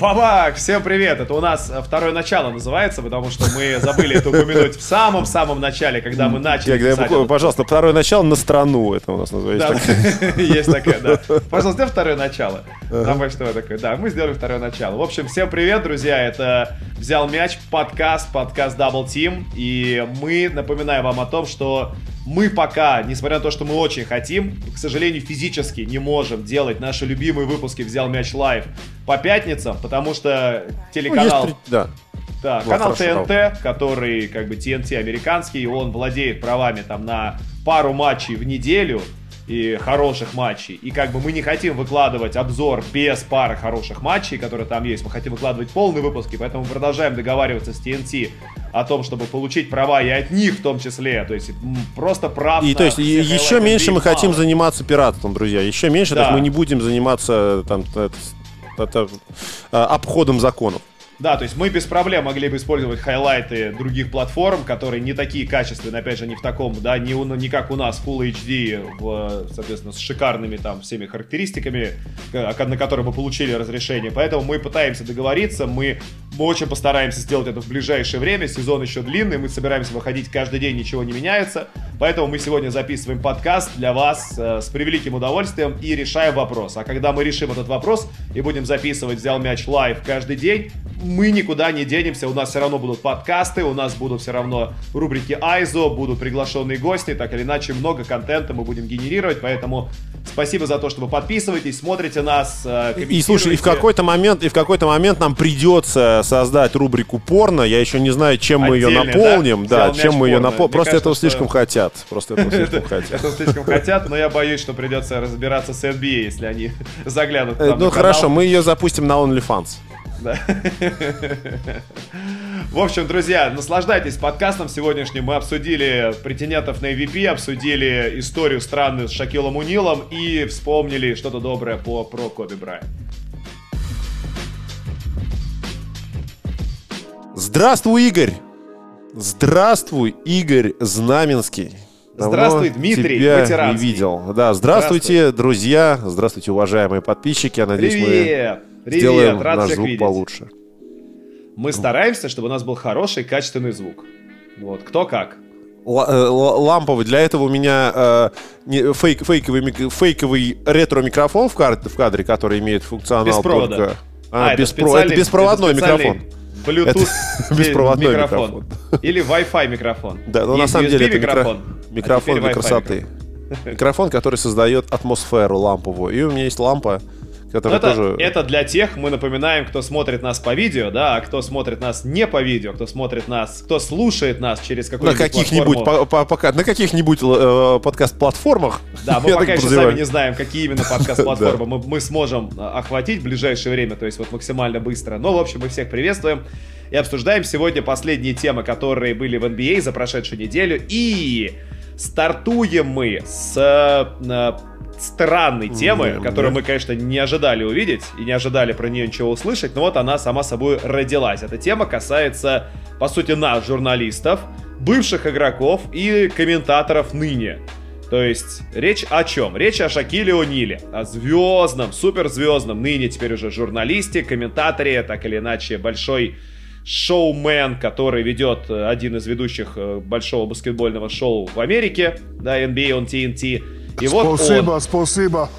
Бабак! Всем привет! Это у нас второе начало называется, потому что мы забыли это упомянуть в самом-самом начале, когда мы начали Я, писать этот- пожалуйста, второе начало на страну. Это у нас называется. Да, есть такое, да. Пожалуйста, сделай второе начало. Там что такое. Да, мы сделали второе начало. В общем, всем привет, друзья. Это «Взял мяч» подкаст, подкаст Double Team. И мы напоминаем вам о том, что мы пока, несмотря на то, что мы очень хотим, к сожалению, физически не можем делать наши любимые выпуски «Взял мяч live» по пятницам, потому что Ну, телеканал... есть три- Да. Да, Ну, канал хорошо, ТНТ, который как бы TNT американский, он владеет правами там на пару матчей в неделю и хороших матчей. И как бы мы не хотим выкладывать обзор без пары хороших матчей, которые там есть. Мы хотим выкладывать полные выпуски, поэтому продолжаем договариваться с TNT о том, чтобы получить права и от них в том числе. То есть просто прав И то есть еще меньше мы NBA хотим мало. заниматься пиратством, друзья. Еще меньше, то Да. есть мы не будем заниматься там это- это, а, обходом законов. Да, то есть мы без проблем могли бы использовать хайлайты других платформ, которые не такие качественные, опять же, не в таком, да, не, у- не как у нас Full HD, в, соответственно, с шикарными там всеми характеристиками, э, на которые мы получили разрешение. Поэтому мы пытаемся договориться, мы, мы очень постараемся сделать это в ближайшее время, сезон еще длинный, мы собираемся выходить каждый день, ничего не меняется. Поэтому мы сегодня записываем подкаст для вас э, с превеликим удовольствием и решаем вопрос. А когда мы решим этот вопрос и будем записывать «Взял мяч live» каждый день, мы никуда не денемся, у нас все равно будут подкасты, у нас будут все равно рубрики ISO, будут приглашенные гости, так или иначе много контента мы будем генерировать, поэтому спасибо за то, что вы подписываетесь, смотрите нас, э, И слушай, и в какой-то момент, и в какой-то момент нам придется создать рубрику порно. Я еще не знаю, чем мы ее наполним. да? Да, чем мы ее наполним. Просто кажется, этого что- слишком хотят. Просто этого слишком хотят. Это слишком хотят, но я боюсь, что придется разбираться с NBA, если они заглянут Э, Ну хорошо, мы ее запустим на OnlyFans. Да. В общем, друзья, наслаждайтесь подкастом сегодняшним. Мы обсудили претендентов на MVP, обсудили историю странную с Шакилом Унилом и вспомнили что-то доброе по, про Коби Брайан. Здравствуй, Игорь! Здравствуй, Игорь Знаменский. Давно Здравствуй, Дмитрий тебя не видел. Да, здравствуйте, друзья, здравствуйте, уважаемые подписчики. Я надеюсь, Привет! мы Привет! сделаем Рад наш всех звук видеть. получше. Мы стараемся, чтобы у нас был хороший, качественный звук. Вот, кто как. Ла- э, ла- ламповый. Для этого у меня э, не- фейк, фейковый, фейковый ретро-микрофон в, кар- в кадре, который имеет функционал Без провода. только... А, это беспро- специальный- это беспроводной это микрофон. Bluetooth Это беспроводной микрофон. микрофон. Или Wi-Fi микрофон. Да, но на Есть самом деле это микро- микрофон. микрофон а для красоты. Микрофон, который создает атмосферу ламповую. И у меня есть лампа, Которая это, тоже... это для тех, мы напоминаем, кто смотрит нас по видео, да, а кто смотрит нас не по видео, кто смотрит нас, кто слушает нас через на какую-нибудь каких-нибудь платформу. по- по- пока на каких-нибудь э, подкаст-платформах. Да, мы пока еще сами не знаем, какие именно подкаст-платформы мы, мы сможем а, охватить в ближайшее время, то есть вот максимально быстро. Но, в общем, мы всех приветствуем и обсуждаем сегодня последние темы, которые были в NBA за прошедшую неделю. И стартуем мы с э, странной темы, Мгм. которую мы, конечно, не ожидали увидеть и не ожидали про нее ничего услышать, но вот она сама собой родилась. Эта тема касается, по сути, нас, журналистов, бывших игроков и комментаторов ныне. То есть речь о чем? Речь о Шакиле О'Ниле, о звездном, суперзвездном, ныне теперь уже журналисте, комментаторе, так или иначе большой шоумен, который ведет э, один из ведущих э, большого баскетбольного шоу в Америке, да, NBA on TNT. И вот он, спасибо, спасибо.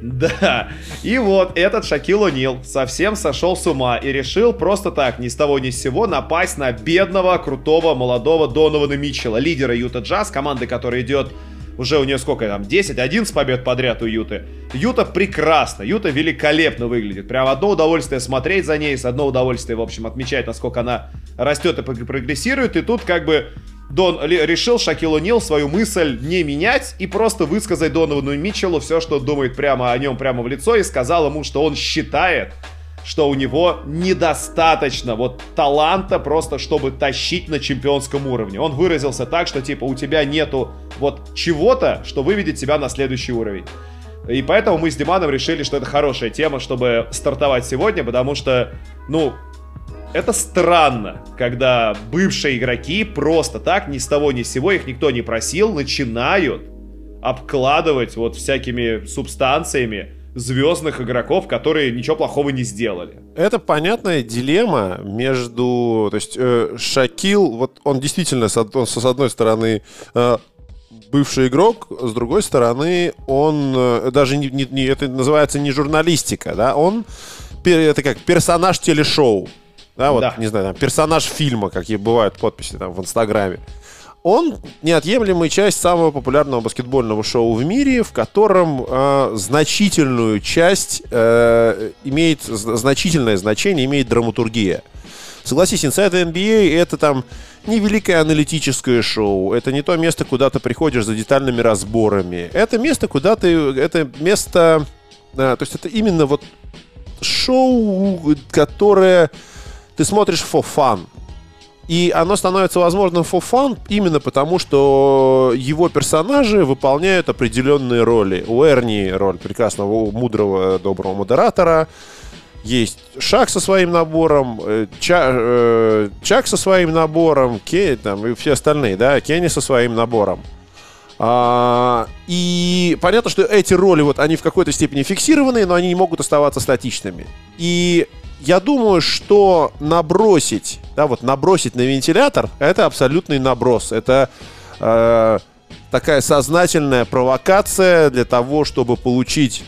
да, и вот этот Шакил О'Нил совсем сошел с ума и решил просто так, ни с того ни с сего, напасть на бедного, крутого, молодого Донована Митчелла, лидера Юта Джаз, команды, которая идет уже у нее сколько там, 10-11 побед подряд у Юты. Юта прекрасно, Юта великолепно выглядит. Прям одно удовольствие смотреть за ней, с одно удовольствие, в общем, отмечать, насколько она растет и прог- прогрессирует. И тут как бы Дон решил Шакил Нил свою мысль не менять и просто высказать Доновану Митчеллу все, что думает прямо о нем прямо в лицо и сказал ему, что он считает, что у него недостаточно вот таланта просто, чтобы тащить на чемпионском уровне. Он выразился так, что типа у тебя нету вот чего-то, что выведет тебя на следующий уровень. И поэтому мы с Диманом решили, что это хорошая тема, чтобы стартовать сегодня, потому что, ну, это странно, когда бывшие игроки просто так, ни с того ни с сего, их никто не просил, начинают обкладывать вот всякими субстанциями звездных игроков, которые ничего плохого не сделали. Это понятная дилемма между... То есть э, Шакил, вот он действительно, с, он, с одной стороны, э, бывший игрок, с другой стороны, он э, даже не, не, не... Это называется не журналистика, да? Он... Это как персонаж телешоу. Да, вот, да. не знаю, там, персонаж фильма, какие бывают подписи там в Инстаграме. Он неотъемлемая часть самого популярного баскетбольного шоу в мире, в котором э, значительную часть э, имеет значительное значение имеет драматургия. Согласись, Inside NBA это там не великое аналитическое шоу, это не то место, куда ты приходишь за детальными разборами. Это место, куда ты, это место, да, то есть это именно вот шоу, которое ты смотришь for fun. И оно становится возможным for fun именно потому, что его персонажи выполняют определенные роли. У Эрни роль прекрасного, мудрого, доброго модератора. Есть Шаг со своим набором, э, Ча, э, Чак со своим набором, Ке, там, и все остальные, да, Кенни со своим набором. А, и понятно, что эти роли, вот, они в какой-то степени фиксированы, но они не могут оставаться статичными. И я думаю, что набросить, да, вот набросить на вентилятор, это абсолютный наброс. Это э, такая сознательная провокация для того, чтобы получить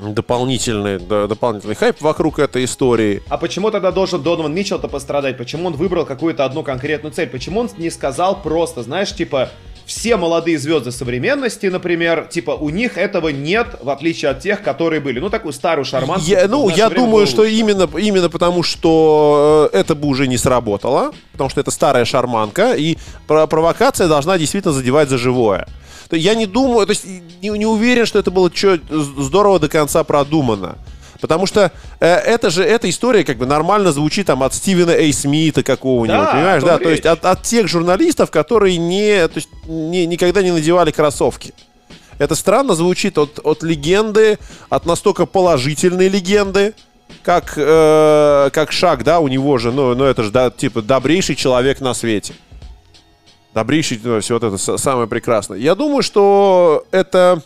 дополнительный, дополнительный хайп вокруг этой истории. А почему тогда должен Донован Митчелл-то пострадать? Почему он выбрал какую-то одну конкретную цель? Почему он не сказал просто, знаешь, типа, все молодые звезды современности, например, типа, у них этого нет, в отличие от тех, которые были. Ну, такую старую шарманку. Я, ну, я думаю, что именно, именно потому, что э, это бы уже не сработало, потому что это старая шарманка, и провокация должна действительно задевать за живое. Я не думаю, то есть не, не уверен, что это было что здорово до конца продумано. Потому что э, это же, эта история как бы нормально звучит там от Стивена Эй Смита какого-нибудь, да, понимаешь? Да, то есть от, от тех журналистов, которые не, то есть, не, никогда не надевали кроссовки. Это странно звучит от, от легенды, от настолько положительной легенды, как, э, как Шаг, да, у него же, ну, ну это же, да, типа, добрейший человек на свете. Добрейший, ну, все вот это самое прекрасное. Я думаю, что это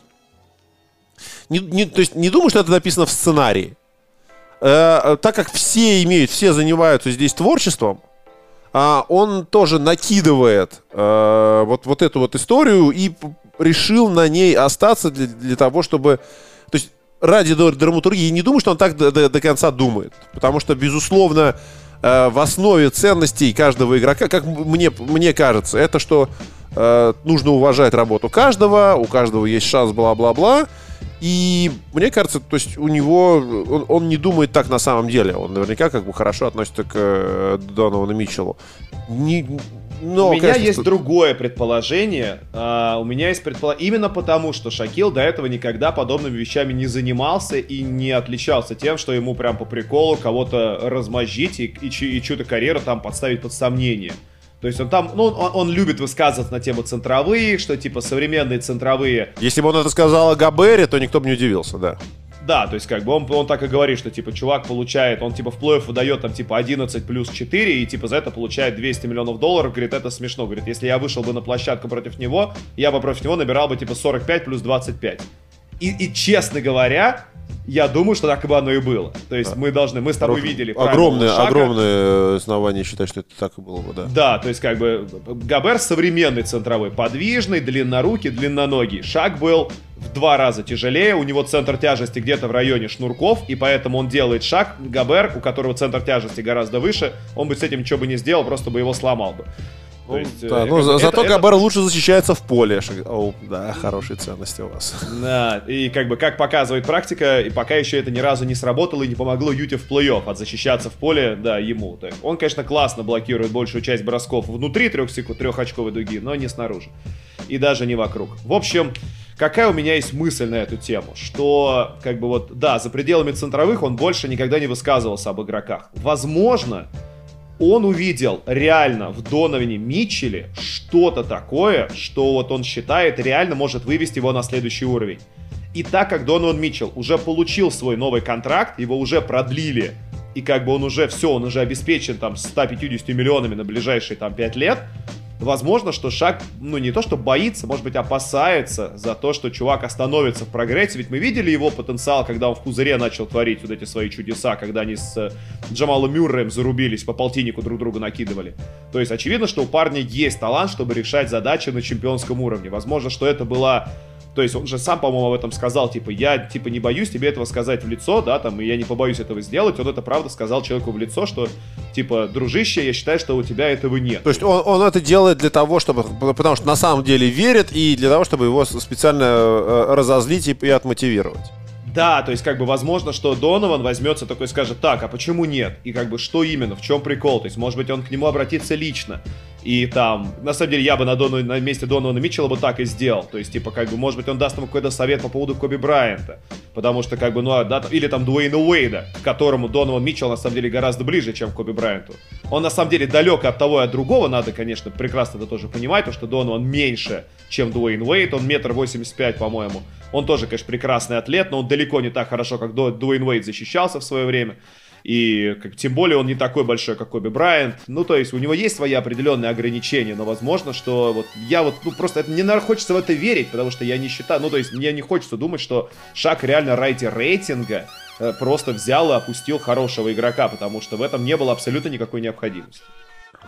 не, не, то есть не думаю, что это написано в сценарии. Э, так как все имеют, все занимаются здесь творчеством, э, он тоже накидывает э, вот, вот эту вот историю и решил на ней остаться для, для того, чтобы... То есть ради драматургии не думаю, что он так до, до, до конца думает. Потому что, безусловно, э, в основе ценностей каждого игрока, как мне, мне кажется, это что э, нужно уважать работу каждого, у каждого есть шанс, бла-бла-бла. И мне кажется, то есть у него он, он не думает так на самом деле. Он наверняка как бы хорошо относится к э, Доновану Митчеллу. Не, но, у меня конечно, есть что... другое предположение. А, у меня есть предположение именно потому, что Шакил до этого никогда подобными вещами не занимался и не отличался тем, что ему прям по приколу кого-то размозжить и, и, и чью-то карьеру там подставить под сомнение. То есть он там, ну, он, он любит высказываться на тему центровые, что типа современные центровые. Если бы он это сказал о Габере, то никто бы не удивился, да. Да, то есть как бы он, он так и говорит, что типа чувак получает, он типа в плей выдает там типа 11 плюс 4 и типа за это получает 200 миллионов долларов, говорит, это смешно, говорит, если я вышел бы на площадку против него, я бы против него набирал бы типа 45 плюс 25. И, и честно говоря, я думаю, что так бы оно и было. То есть мы должны, мы с тобой видели. Огромное, огромное основание считать, что это так и было бы, да. Да, то есть как бы Габер современный центровой, подвижный, длиннорукий, длинноногий. Шаг был в два раза тяжелее, у него центр тяжести где-то в районе шнурков, и поэтому он делает шаг. Габер, у которого центр тяжести гораздо выше, он бы с этим ничего бы не сделал, просто бы его сломал бы. То есть, да, э, ну, за, зато это, Габар это... лучше защищается в поле. О, да, хорошие ценности у вас. Да, и как бы, как показывает практика, и пока еще это ни разу не сработало и не помогло Юте в плей-офф от защищаться в поле, да, ему. То есть, он, конечно, классно блокирует большую часть бросков внутри трех секунд, трехочковой дуги, но не снаружи. И даже не вокруг. В общем, какая у меня есть мысль на эту тему, что, как бы вот, да, за пределами центровых он больше никогда не высказывался об игроках. Возможно, он увидел реально в Доноване Митчеле что-то такое, что вот он считает реально может вывести его на следующий уровень. И так как Донован Митчелл уже получил свой новый контракт, его уже продлили, и как бы он уже все, он уже обеспечен там 150 миллионами на ближайшие там 5 лет, возможно, что Шак, ну не то, что боится, может быть, опасается за то, что чувак остановится в прогрессе. Ведь мы видели его потенциал, когда он в пузыре начал творить вот эти свои чудеса, когда они с э, Джамалом Мюрреем зарубились, по полтиннику друг друга накидывали. То есть очевидно, что у парня есть талант, чтобы решать задачи на чемпионском уровне. Возможно, что это была то есть он же сам, по-моему, об этом сказал, типа, я, типа, не боюсь тебе этого сказать в лицо, да, там, и я не побоюсь этого сделать. Он это правда сказал человеку в лицо, что, типа, дружище, я считаю, что у тебя этого нет. То есть он, он это делает для того, чтобы, потому что на самом деле верит, и для того, чтобы его специально э, разозлить и, и отмотивировать. Да, то есть, как бы, возможно, что Донован возьмется такой и скажет, так, а почему нет? И, как бы, что именно, в чем прикол? То есть, может быть, он к нему обратится лично. И там, на самом деле, я бы на, Дону, на месте Донована Митчелла бы так и сделал. То есть, типа, как бы, может быть, он даст ему какой-то совет по поводу Коби Брайанта. Потому что, как бы, ну, а, да, или там Дуэйна Уэйда, к которому Донован Митчелл, на самом деле, гораздо ближе, чем Коби Брайанту. Он, на самом деле, далек от того и от другого, надо, конечно, прекрасно это тоже понимать, потому что Донован меньше, чем Дуэйн Уэйд, он метр восемьдесят пять, по-моему. Он тоже, конечно, прекрасный атлет, но он далеко не так хорошо, как Дуэйн Уэйд защищался в свое время. И как, тем более он не такой большой, как Коби Брайант. Ну, то есть у него есть свои определенные ограничения, но возможно, что вот я вот, ну, просто это, мне, наверное, хочется в это верить, потому что я не считаю, ну, то есть мне не хочется думать, что Шаг реально ради рейтинга э, просто взял и опустил хорошего игрока, потому что в этом не было абсолютно никакой необходимости.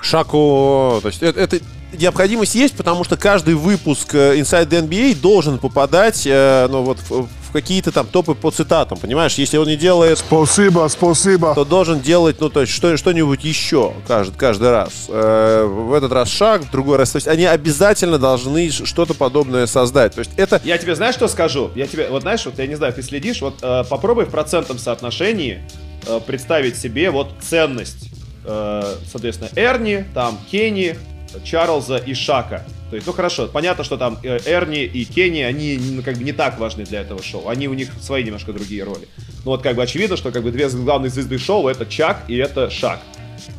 Шаку, то есть это, это необходимость есть, потому что каждый выпуск э, Inside the NBA должен попадать, э, ну вот в, в какие-то там топы по цитатам, понимаешь? Если он не делает... Спасибо, спасибо. То должен делать, ну то есть что, что-нибудь еще каждый, каждый раз. Э, в этот раз шаг, в другой раз... То есть они обязательно должны что-то подобное создать. То есть это... Я тебе знаешь, что скажу? Я тебе, вот знаешь, вот я не знаю, ты следишь, вот э, попробуй в процентном соотношении э, представить себе вот ценность Э, соответственно, Эрни, там Кенни, Чарльза и Шака. То есть, ну хорошо, понятно, что там э, Эрни и Кенни, они ну, как бы не так важны для этого шоу. Они у них свои немножко другие роли. Ну вот как бы очевидно, что как бы две главные звезды шоу это Чак и это Шак.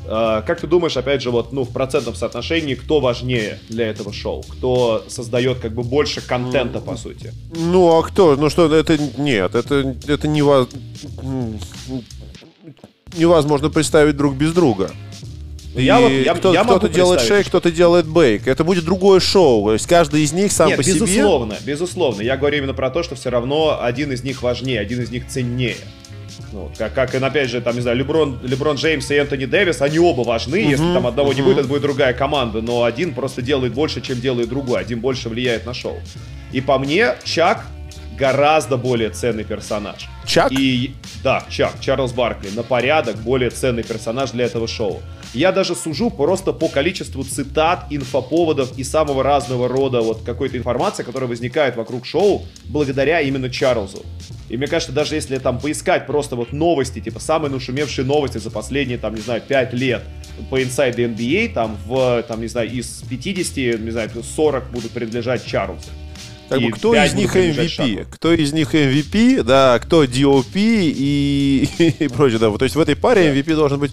Uh, как ты думаешь, опять же, вот, ну, в процентном соотношении, кто важнее для этого шоу? Кто создает, как бы, больше контента, по сути? Ну, а кто? Ну, что, это... Нет, это, это не невозможно представить друг без друга. Я вот, я, кто, я кто-то делает шейк, кто-то делает бейк. Это будет другое шоу. То есть каждый из них сам Нет, по безусловно, себе... безусловно, безусловно. Я говорю именно про то, что все равно один из них важнее, один из них ценнее. Ну, как, как, опять же, там, не знаю, Леброн, Леброн Джеймс и Энтони Дэвис, они оба важны. Uh-huh, Если там одного uh-huh. не будет, это будет другая команда. Но один просто делает больше, чем делает другой. Один больше влияет на шоу. И по мне, Чак гораздо более ценный персонаж. Чак? И, да, Чак, Чарльз Баркли, на порядок более ценный персонаж для этого шоу. Я даже сужу просто по количеству цитат, инфоповодов и самого разного рода вот какой-то информации, которая возникает вокруг шоу благодаря именно Чарльзу. И мне кажется, даже если там поискать просто вот новости, типа самые нашумевшие новости за последние, там, не знаю, 5 лет по Inside the NBA, там, в, там, не знаю, из 50, не знаю, 40 будут принадлежать Чарльзу. Как бы, кто из них MVP? Кто из них MVP, да, кто DOP и, и прочее, да. То есть в этой паре MVP должен быть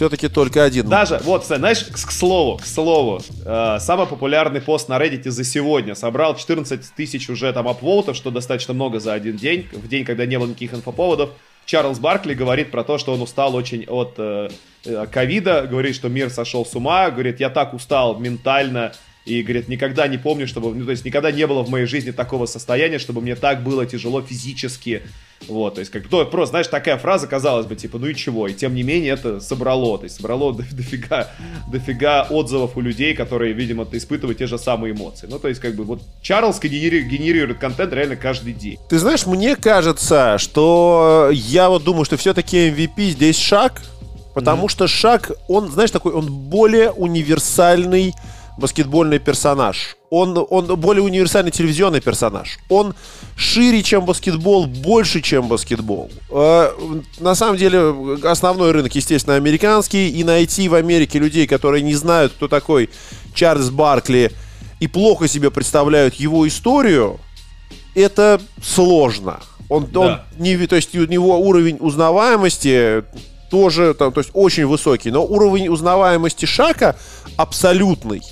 все-таки только один. Даже, вот, знаешь, к, к слову, к слову, э, самый популярный пост на Reddit за сегодня собрал 14 тысяч уже там апвоутов, что достаточно много за один день, в день, когда не было никаких инфоповодов. Чарльз Баркли говорит про то, что он устал очень от э, э, ковида, говорит, что мир сошел с ума, говорит, я так устал ментально, и говорит, никогда не помню, чтобы, ну, то есть никогда не было в моей жизни такого состояния, чтобы мне так было тяжело физически. Вот, то есть, как то просто, знаешь, такая фраза, казалось бы, типа, ну и чего? И тем не менее это собрало, то есть собрало дофига, дофига отзывов у людей, которые, видимо, испытывают те же самые эмоции. Ну, то есть, как бы, вот Чарльз генерирует, генерирует контент реально каждый день. Ты знаешь, мне кажется, что я вот думаю, что все-таки MVP здесь шаг, потому mm-hmm. что шаг, он, знаешь, такой, он более универсальный баскетбольный персонаж. Он, он более универсальный телевизионный персонаж. Он шире, чем баскетбол, больше, чем баскетбол. Э, на самом деле, основной рынок, естественно, американский. И найти в Америке людей, которые не знают, кто такой Чарльз Баркли, и плохо себе представляют его историю, это сложно. Он, да. он не, то есть у него уровень узнаваемости тоже, там, то есть очень высокий, но уровень узнаваемости Шака абсолютный.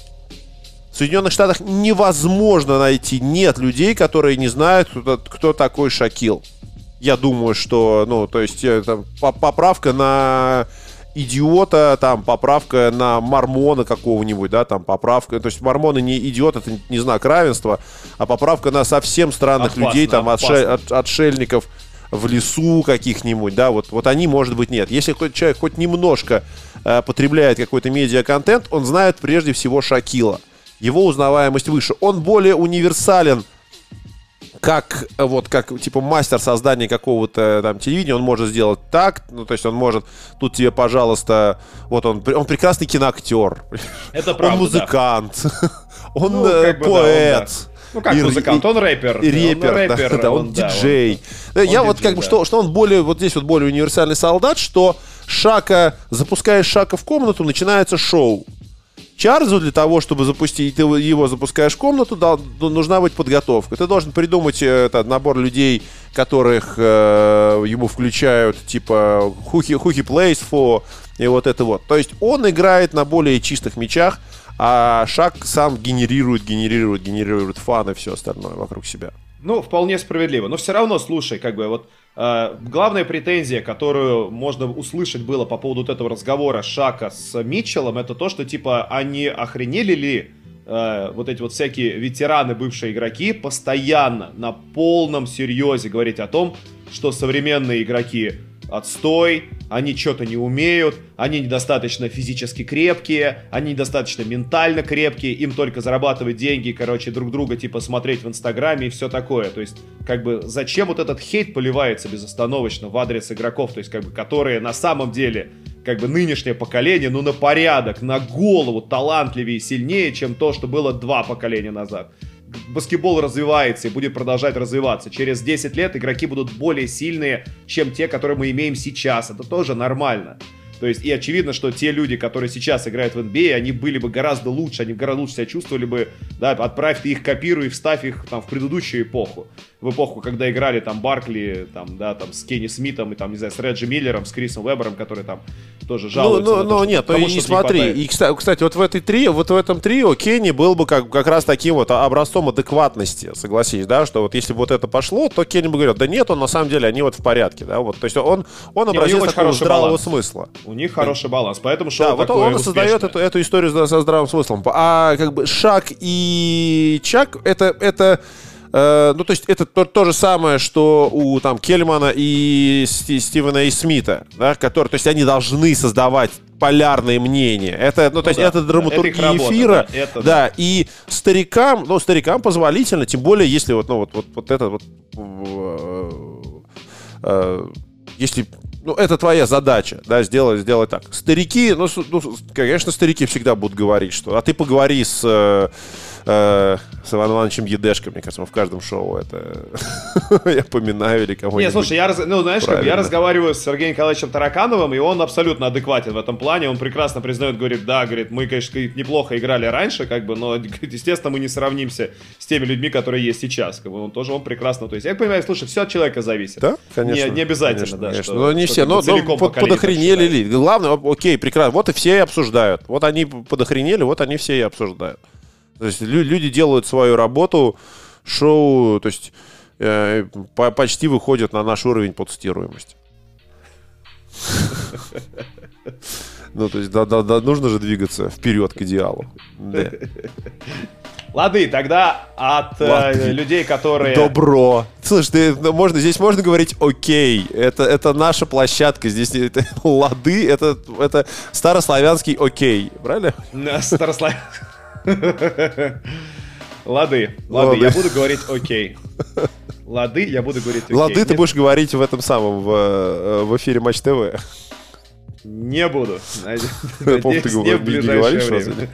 В Соединенных Штатах невозможно найти, нет людей, которые не знают, кто, кто такой Шакил. Я думаю, что, ну, то есть, э, там, поправка на идиота, там, поправка на мормона какого-нибудь, да, там, поправка, то есть мормоны не идиот, это не знак равенства, а поправка на совсем странных Опасно, людей, там, отше- от- отшельников в лесу каких-нибудь, да, вот, вот они, может быть, нет. Если хоть человек хоть немножко э, потребляет какой-то медиа-контент, он знает прежде всего Шакила. Его узнаваемость выше. Он более универсален как э, вот как типа мастер создания какого-то там телевидения, он может сделать так, ну то есть он может тут тебе, пожалуйста, вот он он прекрасный киноактер, Это он правда, да. музыкант, он Ну, э, как бы да, он, поэт. да. Ну как И- музыкант, он рэпер. и он репер, да, рэпер, да, он, да, диджей. он- Я он вот диджей, как бы, да. что, что он более, вот здесь вот более универсальный солдат, что Шака, запускаешь Шака в комнату, начинается шоу. Чарльзу для того, чтобы запустить, ты его запускаешь в комнату, да, ну, нужна быть подготовка. Ты должен придумать э, этот набор людей, которых э, ему включают, типа who he plays for, и вот это вот. То есть он играет на более чистых мячах, а Шак сам генерирует, генерирует, генерирует фан и все остальное вокруг себя. Ну, вполне справедливо. Но все равно, слушай, как бы вот главная претензия, которую можно услышать было по поводу вот этого разговора Шака с Митчеллом, это то, что типа они охренели ли э, вот эти вот всякие ветераны, бывшие игроки, постоянно на полном серьезе говорить о том, что современные игроки отстой, они что-то не умеют, они недостаточно физически крепкие, они недостаточно ментально крепкие, им только зарабатывать деньги, короче, друг друга типа смотреть в Инстаграме и все такое. То есть, как бы, зачем вот этот хейт поливается безостановочно в адрес игроков, то есть, как бы, которые на самом деле как бы нынешнее поколение, ну на порядок, на голову талантливее и сильнее, чем то, что было два поколения назад баскетбол развивается и будет продолжать развиваться. Через 10 лет игроки будут более сильные, чем те, которые мы имеем сейчас. Это тоже нормально. То есть, и очевидно, что те люди, которые сейчас играют в NBA, они были бы гораздо лучше, они гораздо лучше себя чувствовали бы, да, отправь ты их, копируй вставь их там в предыдущую эпоху. В эпоху, когда играли там Баркли, там, да, там с Кенни Смитом и там, не знаю, с Реджи Миллером, с Крисом Вебером, который там тоже Ну, жалуются. ну, на то, ну, нет, ну и что-то не смотри, хватает. и, кста- кстати, вот в этой трио, вот в этом трио Кенни был бы как, как раз таким вот образцом адекватности, согласись, да, что вот если бы вот это пошло, то Кенни бы говорил, да нет, он на самом деле, они вот в порядке, да, вот, то есть он, он Не, образец такого здравого баланс. смысла. У них хороший баланс, поэтому шоу Да, вот он, он создает эту, эту историю со здравым смыслом. А как бы Шак и Чак это, это э, ну, то есть это то, то же самое, что у там Кельмана и Сти- Стивена и Смита, да, которые, то есть они должны создавать полярные мнения. Это, ну, то есть да, это да, драматургия это работа, эфира. да, это да, и старикам, ну, старикам позволительно, тем более, если вот, ну, вот, вот, вот это вот э, если ну, это твоя задача, да, сделать, сделать так. Старики, ну, ну, конечно, старики всегда будут говорить, что, а ты поговори с, э, э, с Иваном Ивановичем Едешко, мне кажется, он в каждом шоу это я поминаю или кого-нибудь. Не, слушай, я, раз- ну, знаешь, как я разговариваю с Сергеем Николаевичем Таракановым, и он абсолютно адекватен в этом плане, он прекрасно признает, говорит, да, говорит, мы, конечно, неплохо играли раньше, как бы, но, говорит, естественно, мы не сравнимся с теми людьми, которые есть сейчас, как бы, он тоже, он прекрасно, то есть, я понимаю, слушай, все от человека зависит. Да, конечно. Не, не обязательно, конечно, да, конечно. что- но не все, но, но под- подохренели ли. Главное, окей, прекрасно. Вот и все и обсуждают. Вот они подохренели, вот они все и обсуждают. То есть лю- люди делают свою работу, шоу, то есть э, по- почти выходят на наш уровень подстируемости. Ну, то есть, да, да, да, нужно же двигаться вперед к идеалу. Да. Лады, тогда от э, Лады. людей, которые... Добро. Слушай, ты, ну, можно, здесь можно говорить окей. Это, это наша площадка. Здесь это, лады, это, это старославянский окей. Правильно? На Старослав... Лады, лады, я буду говорить окей. Лады, я буду говорить окей. Лады ты будешь говорить в этом самом, в, э, эфире Матч ТВ. Не буду. Надеюсь, не в ближайшее время.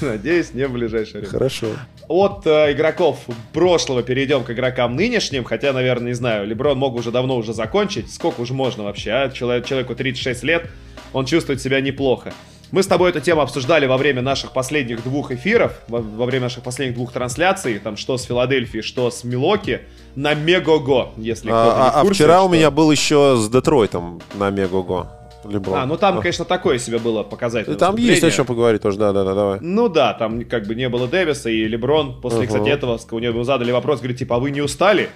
Надеюсь, не в ближайшее время. Хорошо. От э, игроков прошлого перейдем к игрокам нынешним, хотя, наверное, не знаю, Леброн мог уже давно уже закончить. Сколько уже можно вообще, а? Человек, человеку 36 лет, он чувствует себя неплохо. Мы с тобой эту тему обсуждали во время наших последних двух эфиров, во, во время наших последних двух трансляций, там что с Филадельфией, что с Милоки, на Мегого, если кто-то не А, в а- а курсе, вчера у что- меня был еще с Детройтом на Мегого. Леброн. А, ну там, конечно, такое себе было показать. Там есть о чем поговорить тоже, да-да-да, давай. Ну да, там как бы не было Дэвиса, и Леброн после, uh-huh. кстати, этого, у него задали вопрос, говорит, типа, а вы не устали?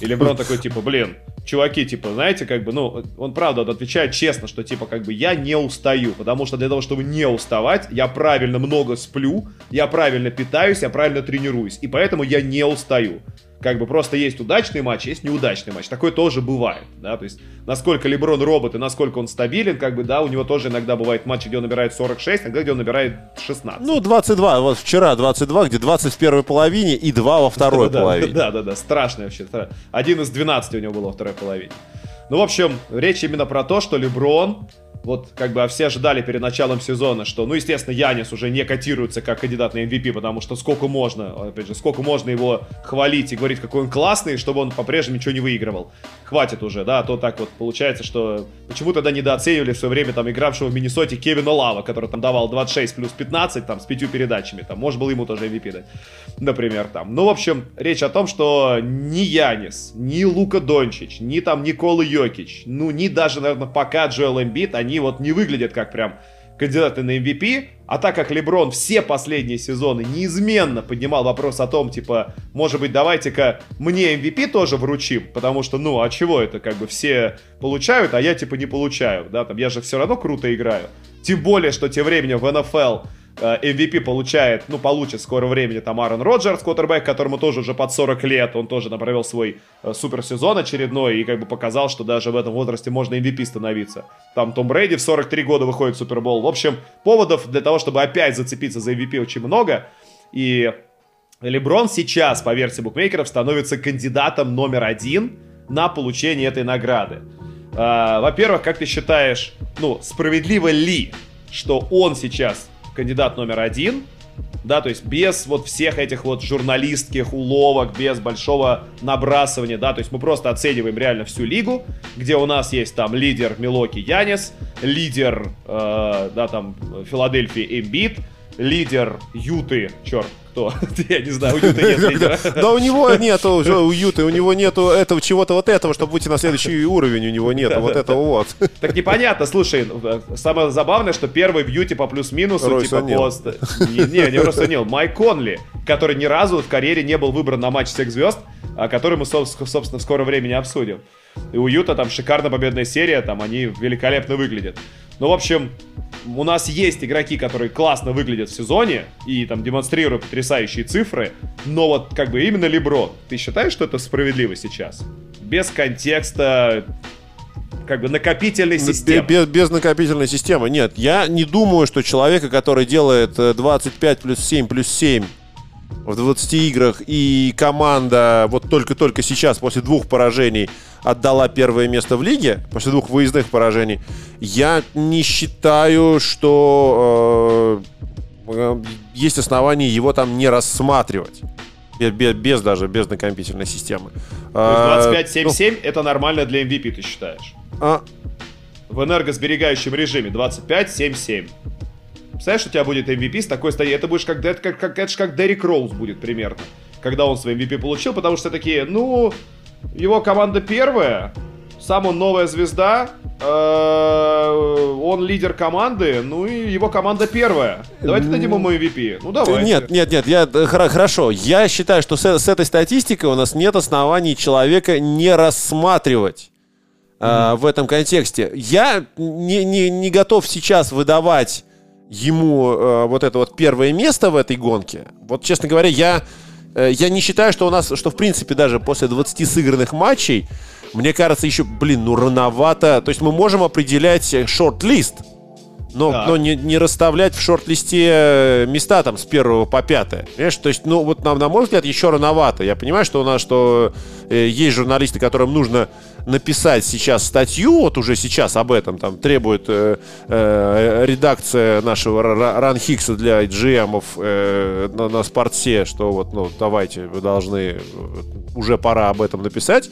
И Леброн такой, типа, блин, чуваки, типа, знаете, как бы, ну, он правда отвечает честно, что, типа, как бы, я не устаю, потому что для того, чтобы не уставать, я правильно много сплю, я правильно питаюсь, я правильно тренируюсь, и поэтому я не устаю. Как бы просто есть удачный матч, есть неудачный матч. Такое тоже бывает, да, то есть насколько Леброн робот и насколько он стабилен, как бы, да, у него тоже иногда бывает матчи, где он набирает 46, иногда где он набирает 16. Ну, 22, вот вчера 22, где 20 в первой половине и 2 во второй половине. Да, да, да, страшно вообще. Один из 12 у него было во второй половине. Ну, в общем, речь именно про то, что Леброн вот как бы а все ожидали перед началом сезона, что, ну, естественно, Янис уже не котируется как кандидат на MVP, потому что сколько можно, опять же, сколько можно его хвалить и говорить, какой он классный, чтобы он по-прежнему ничего не выигрывал. Хватит уже, да, а то так вот получается, что почему тогда недооценивали в свое время там игравшего в Миннесоте Кевина Лава, который там давал 26 плюс 15, там, с пятью передачами, там, может было ему тоже MVP дать, например, там. Ну, в общем, речь о том, что ни Янис, ни Лука Дончич, ни там Никола Йокич, ну, ни даже, наверное, пока Джоэл Эмбит, они они вот не выглядят как прям кандидаты на MVP, а так как Леброн все последние сезоны неизменно поднимал вопрос о том, типа, может быть, давайте-ка мне MVP тоже вручим, потому что, ну, а чего это, как бы все получают, а я, типа, не получаю, да, там, я же все равно круто играю. Тем более, что тем временем в НФЛ MVP э, получает, ну, получит в скором времени там Аарон Роджерс, квотербек, которому тоже уже под 40 лет, он тоже провел свой э, суперсезон очередной и как бы показал, что даже в этом возрасте можно MVP становиться. Там Том Брейди в 43 года выходит в Супербол. В общем, поводов для того, чтобы опять зацепиться за MVP очень много. И Леброн сейчас, по версии букмекеров, становится кандидатом номер один на получение этой награды. Э, во-первых, как ты считаешь, ну, справедливо ли, что он сейчас кандидат номер один, да, то есть без вот всех этих вот журналистских уловок, без большого набрасывания, да, то есть мы просто оцениваем реально всю лигу, где у нас есть там лидер Милоки Янис, лидер, э, да, там Филадельфии Эмбит, лидер Юты, черт, кто? Я не знаю, у Юты нет лидера. Да у него нету уже у Юты, у него нету этого чего-то вот этого, чтобы выйти на следующий уровень, у него нету вот этого вот. Так непонятно, слушай, самое забавное, что первый в Юте по плюс-минусу, типа пост... Не, не Ройс О'Нил, Майк Конли, который ни разу в карьере не был выбран на матч всех звезд, который мы, собственно, в скором времени обсудим. И у Юта там шикарная победная серия, там они великолепно выглядят. Ну, в общем, у нас есть игроки, которые классно выглядят в сезоне и там демонстрируют потрясающие цифры, но вот как бы именно Леброн, ты считаешь, что это справедливо сейчас? Без контекста как бы накопительной системы. Без, без накопительной системы. Нет, я не думаю, что человека, который делает 25 э, плюс 7 плюс 7 в 20 играх, и команда вот только-только сейчас, после двух поражений, отдала первое место в лиге, после двух выездных поражений, я не считаю, что э, есть основания его там не рассматривать. Без, без, даже, без накопительной системы. 25-7-7 а, ну, это нормально для MVP, ты считаешь? А... В энергосберегающем режиме 25-7-7. Представляешь, у тебя будет MVP с такой стадии. Это будешь как, это, как, как, это же как Дерек Роуз будет примерно. Когда он свой MVP получил, потому что такие, ну, его команда первая, сам он новая звезда, э, он лидер команды, ну и его команда первая. Давайте дадим ему MVP. Ну давай. Нет, нет, нет, я, э, хорошо. Я считаю, что с, с этой статистикой у нас нет оснований человека не рассматривать mm-hmm. в этом контексте. Я не, не, не готов сейчас выдавать ему э, вот это вот первое место в этой гонке. Вот, честно говоря, я, э, я не считаю, что у нас, что в принципе даже после 20 сыгранных матчей, мне кажется, еще, блин, ну рановато. То есть мы можем определять э, шорт-лист, но, но не, не расставлять в шорт-листе э, места там с первого по пятое. Понимаешь? То есть, ну, вот нам, на мой взгляд, еще рановато. Я понимаю, что у нас, что э, есть журналисты, которым нужно написать сейчас статью, вот уже сейчас об этом, там, требует э, э, редакция нашего Ран Хикса для GM э, на, на спортсе, что вот, ну, давайте, вы должны, э, уже пора об этом написать.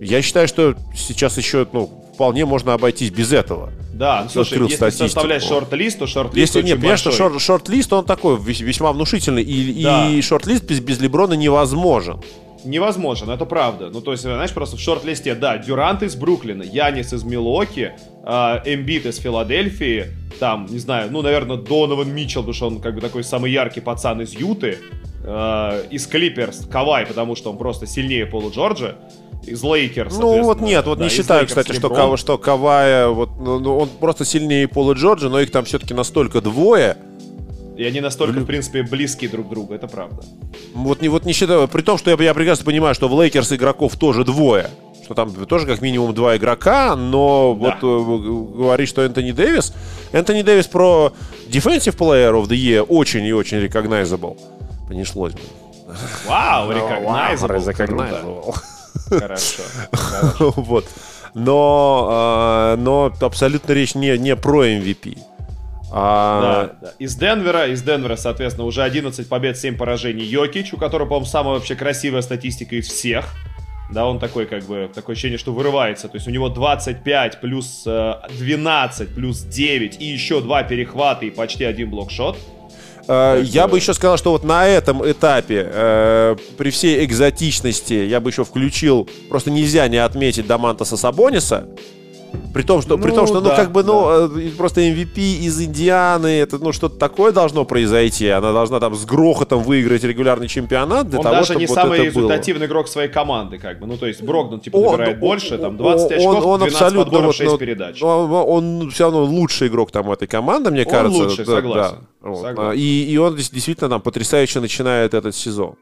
Я считаю, что сейчас еще, ну, вполне можно обойтись без этого. Да, ну, слушай, если статистику. составлять шорт-лист, то шорт-лист Если нет, что шорт, шорт-лист, он такой весьма внушительный, и, да. и шорт-лист без, без Леброна невозможен. Невозможен, это правда. Ну, то есть, знаешь, просто в шорт-листе, да, Дюрант из Бруклина, Янис из Милуоки, э, Эмбиид из Филадельфии, там, не знаю, ну, наверное, Донован Митчелл, потому что он как бы такой самый яркий пацан из Юты, э, из Клиперс, Кавай, потому что он просто сильнее Пола Джорджа, из Лейкерс. Ну вот нет, вот да, не считаю, кстати, что, Кава, что Кавая, вот, ну, ну, он просто сильнее Пола Джорджа, но их там все-таки настолько двое, и они настолько, в принципе, близкие друг к другу, это правда. Вот не, вот не считаю, при том, что я, я прекрасно понимаю, что в Лейкерс игроков тоже двое. Что там тоже как минимум два игрока, но да. вот э, говорить, что Энтони Дэвис... Энтони Дэвис про Defensive Player of the Year очень и очень recognizable. Понеслось бы. Вау, recognizable. recognizable. Хорошо. Вот. Но, э, но абсолютно речь не, не про MVP. А... Да, да. Из Денвера, из Денвера, соответственно, уже 11 побед, 7 поражений Йокич, у которого, по-моему, самая вообще красивая статистика из всех. Да, он такой, как бы, такое ощущение, что вырывается. То есть у него 25 плюс 12 э, плюс 9 и еще два перехвата и почти один блокшот. Uh, я бы еще сказал, что вот на этом этапе, э, при всей экзотичности, я бы еще включил, просто нельзя не отметить Дамантаса Сабониса, при том, что, ну, при том, что ну, да, ну, как бы, ну, да. просто MVP из Индианы, это, ну, что-то такое должно произойти. Она должна там с грохотом выиграть регулярный чемпионат для он того, даже чтобы не вот самый результативный было. игрок своей команды, как бы. Ну, то есть Брогдон, типа, он, набирает он, больше, там, 20 он, очков, он, 12 абсолютно, подборов, вот, 6 ну, передач. Он, он все равно лучший игрок там этой команды, мне он кажется. Он лучший, да, согласен. Да, вот. согласен. И, и он действительно там потрясающе начинает этот сезон.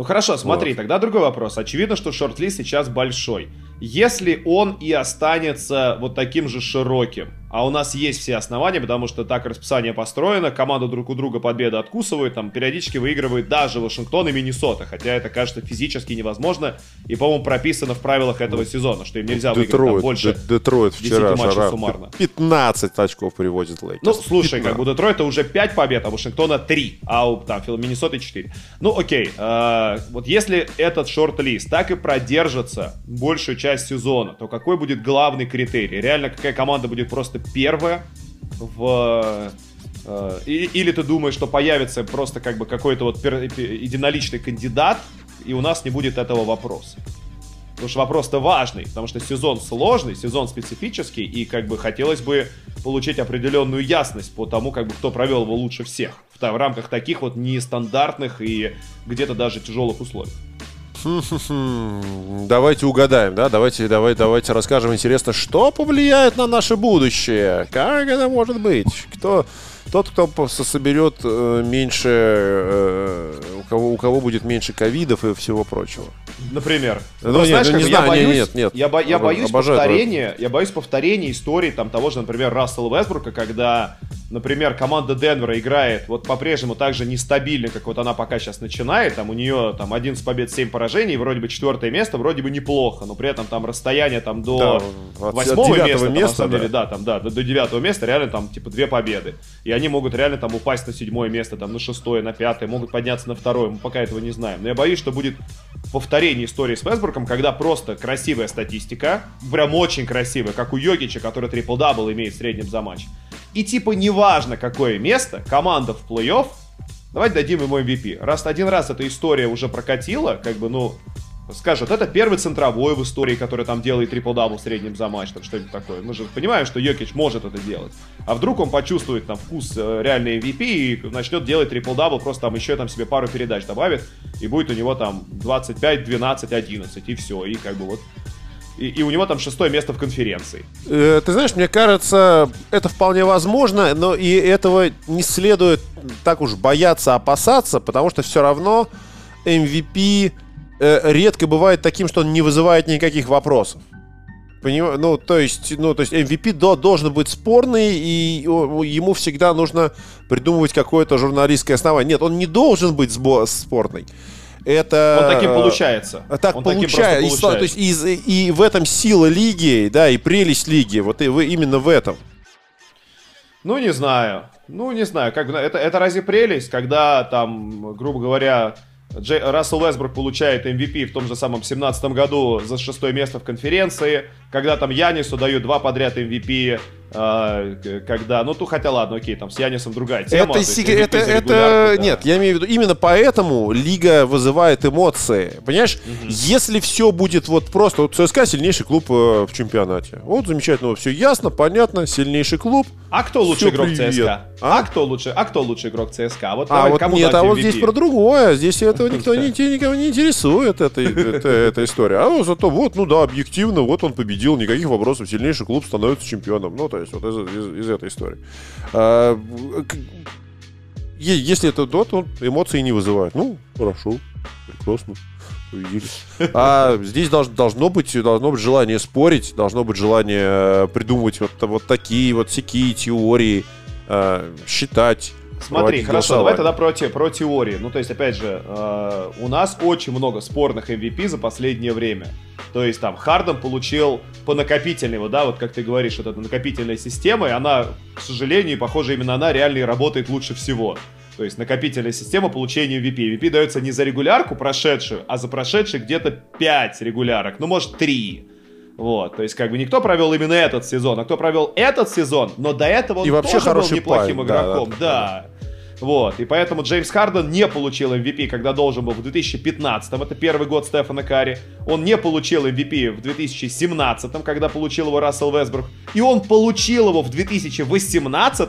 Ну хорошо, смотри, вот. тогда другой вопрос. Очевидно, что шорт-лист сейчас большой. Если он и останется вот таким же широким, а у нас есть все основания, потому что так расписание построено, команда друг у друга победы откусывает, там периодически выигрывает даже Вашингтон и Миннесота, хотя это кажется физически невозможно и, по-моему, прописано в правилах этого сезона, что им нельзя Детройт, выиграть там больше Детройт вчера жара, суммарно. 15 очков приводит Лейкерс. Ну, слушай, 15. как у Детройта уже 5 побед, а Вашингтона 3, а у там Миннесоты 4. Ну, окей, э, вот если этот шорт-лист так и продержится большую часть сезона, то какой будет главный критерий? Реально, какая команда будет просто первое в... Э, или ты думаешь, что появится просто как бы какой-то вот единоличный кандидат, и у нас не будет этого вопроса. Потому что вопрос-то важный, потому что сезон сложный, сезон специфический, и как бы хотелось бы получить определенную ясность по тому, как бы кто провел его лучше всех в, в рамках таких вот нестандартных и где-то даже тяжелых условий. Давайте угадаем, да? Давайте, давай, давайте расскажем интересно, что повлияет на наше будущее. Как это может быть? Кто, тот, кто соберет э, меньше, э, у, кого, у кого будет меньше ковидов и всего прочего. Например. Ну, ну нет, знаешь, не знаю, я боюсь, нет, нет. Я, бо, я боюсь повторения, я боюсь повторения истории там того же, например, Рассела Вестбрука, когда, например, команда Денвера играет вот по-прежнему так же нестабильно, как вот она пока сейчас начинает, там у нее там 11 побед, 7 поражений, вроде бы четвертое место, вроде бы неплохо, но при этом там расстояние там до восьмого да, места, места там, на самом да. деле, да, там, да, до, девятого места реально там типа две победы. И они могут реально там упасть на седьмое место, там на шестое, на пятое, могут подняться на второе, мы пока этого не знаем. Но я боюсь, что будет повторение истории с Уэстбруком, когда просто красивая статистика, прям очень красивая, как у Йокича, который трипл-дабл имеет в среднем за матч. И типа неважно какое место, команда в плей-офф, давайте дадим ему MVP. Раз один раз эта история уже прокатила, как бы, ну, скажут, это первый центровой в истории, который там делает трипл-дабл в среднем за матч, там что-нибудь такое. Мы же понимаем, что Йокич может это делать. А вдруг он почувствует там вкус э, реальной MVP и начнет делать трипл-дабл, просто там еще там себе пару передач добавит, и будет у него там 25, 12, 11, и все, и как бы вот и, и у него там шестое место в конференции. Э, ты знаешь, мне кажется, это вполне возможно, но и этого не следует так уж бояться, опасаться, потому что все равно MVP Э, редко бывает таким, что он не вызывает никаких вопросов. Поним... Ну, то есть, ну, то есть MVP до, должен быть спорный, и ему всегда нужно придумывать какое-то журналистское основание. Нет, он не должен быть спорный. Это... Он таким получается. Так он получается. Таким получается. И, то есть, и, и в этом сила лиги, да, и прелесть лиги. Вот и вы именно в этом. Ну, не знаю. Ну, не знаю. Как, это, это разве прелесть, когда там, грубо говоря, Джей, Рассел Уэсбрук получает MVP в том же самом 17 году за шестое место в конференции. Когда там Янису дают два подряд MVP, а, когда, ну, то хотя ладно, окей, там с Янисом другая тема. Это, си- это, это, да. нет, я имею в виду, именно поэтому лига вызывает эмоции, понимаешь? Угу. Если все будет вот просто, вот ЦСКА сильнейший клуб э, в чемпионате, вот замечательно, все ясно, понятно, сильнейший клуб. А кто лучший игрок привет. ЦСКА? А? а кто лучше? А кто лучший игрок ЦСКА? Вот, а вот кому нет, а вот здесь про другое, здесь этого никто не никого не интересует эта история. А зато вот, ну да, объективно, вот он победил, никаких вопросов, сильнейший клуб становится чемпионом. Ну, то есть вот из, из, из этой истории. А, если это то, то эмоции не вызывают. Ну, хорошо, прекрасно. Победили. А здесь должно, должно, быть, должно быть желание спорить, должно быть желание придумывать вот, вот такие вот всякие теории, э, считать. Смотри, хорошо, давай тогда про, те, про теории. Ну, то есть, опять же, э, у нас очень много спорных MVP за последнее время. То есть там Харден получил по накопительной, вот, да, вот как ты говоришь, вот эта накопительная система, и она, к сожалению, похоже, именно она реально и работает лучше всего. То есть накопительная система получения VP. VP дается не за регулярку прошедшую, а за прошедшие где-то 5 регулярок, ну, может, 3. Вот, то есть как бы никто провел именно этот сезон, а кто провел этот сезон, но до этого он и вообще тоже был неплохим парень, игроком. Да, да, да. Вот. И поэтому Джеймс Харден не получил MVP, когда должен был в 2015. Это первый год Стефана Карри. Он не получил MVP в 2017, когда получил его Рассел Весбрук. И он получил его в 2018,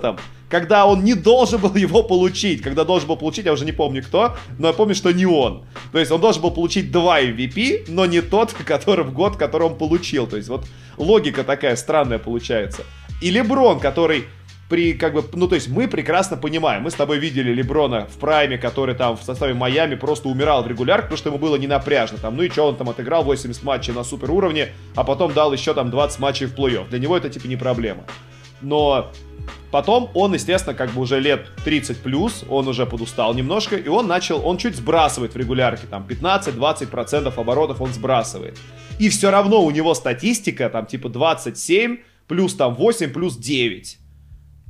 когда он не должен был его получить. Когда должен был получить, я уже не помню кто, но я помню, что не он. То есть он должен был получить два MVP, но не тот, который в год, который он получил. То есть вот логика такая странная получается. И Леброн, который при, как бы, ну, то есть мы прекрасно понимаем, мы с тобой видели Леброна в прайме, который там в составе Майами просто умирал в регулярке, потому что ему было не напряжно, там, ну и что, он там отыграл 80 матчей на супер уровне, а потом дал еще там 20 матчей в плей-офф. Для него это, типа, не проблема. Но Потом он, естественно, как бы уже лет 30 плюс, он уже подустал немножко, и он начал, он чуть сбрасывает в регулярке, там 15-20% оборотов он сбрасывает. И все равно у него статистика там типа 27 плюс там 8 плюс 9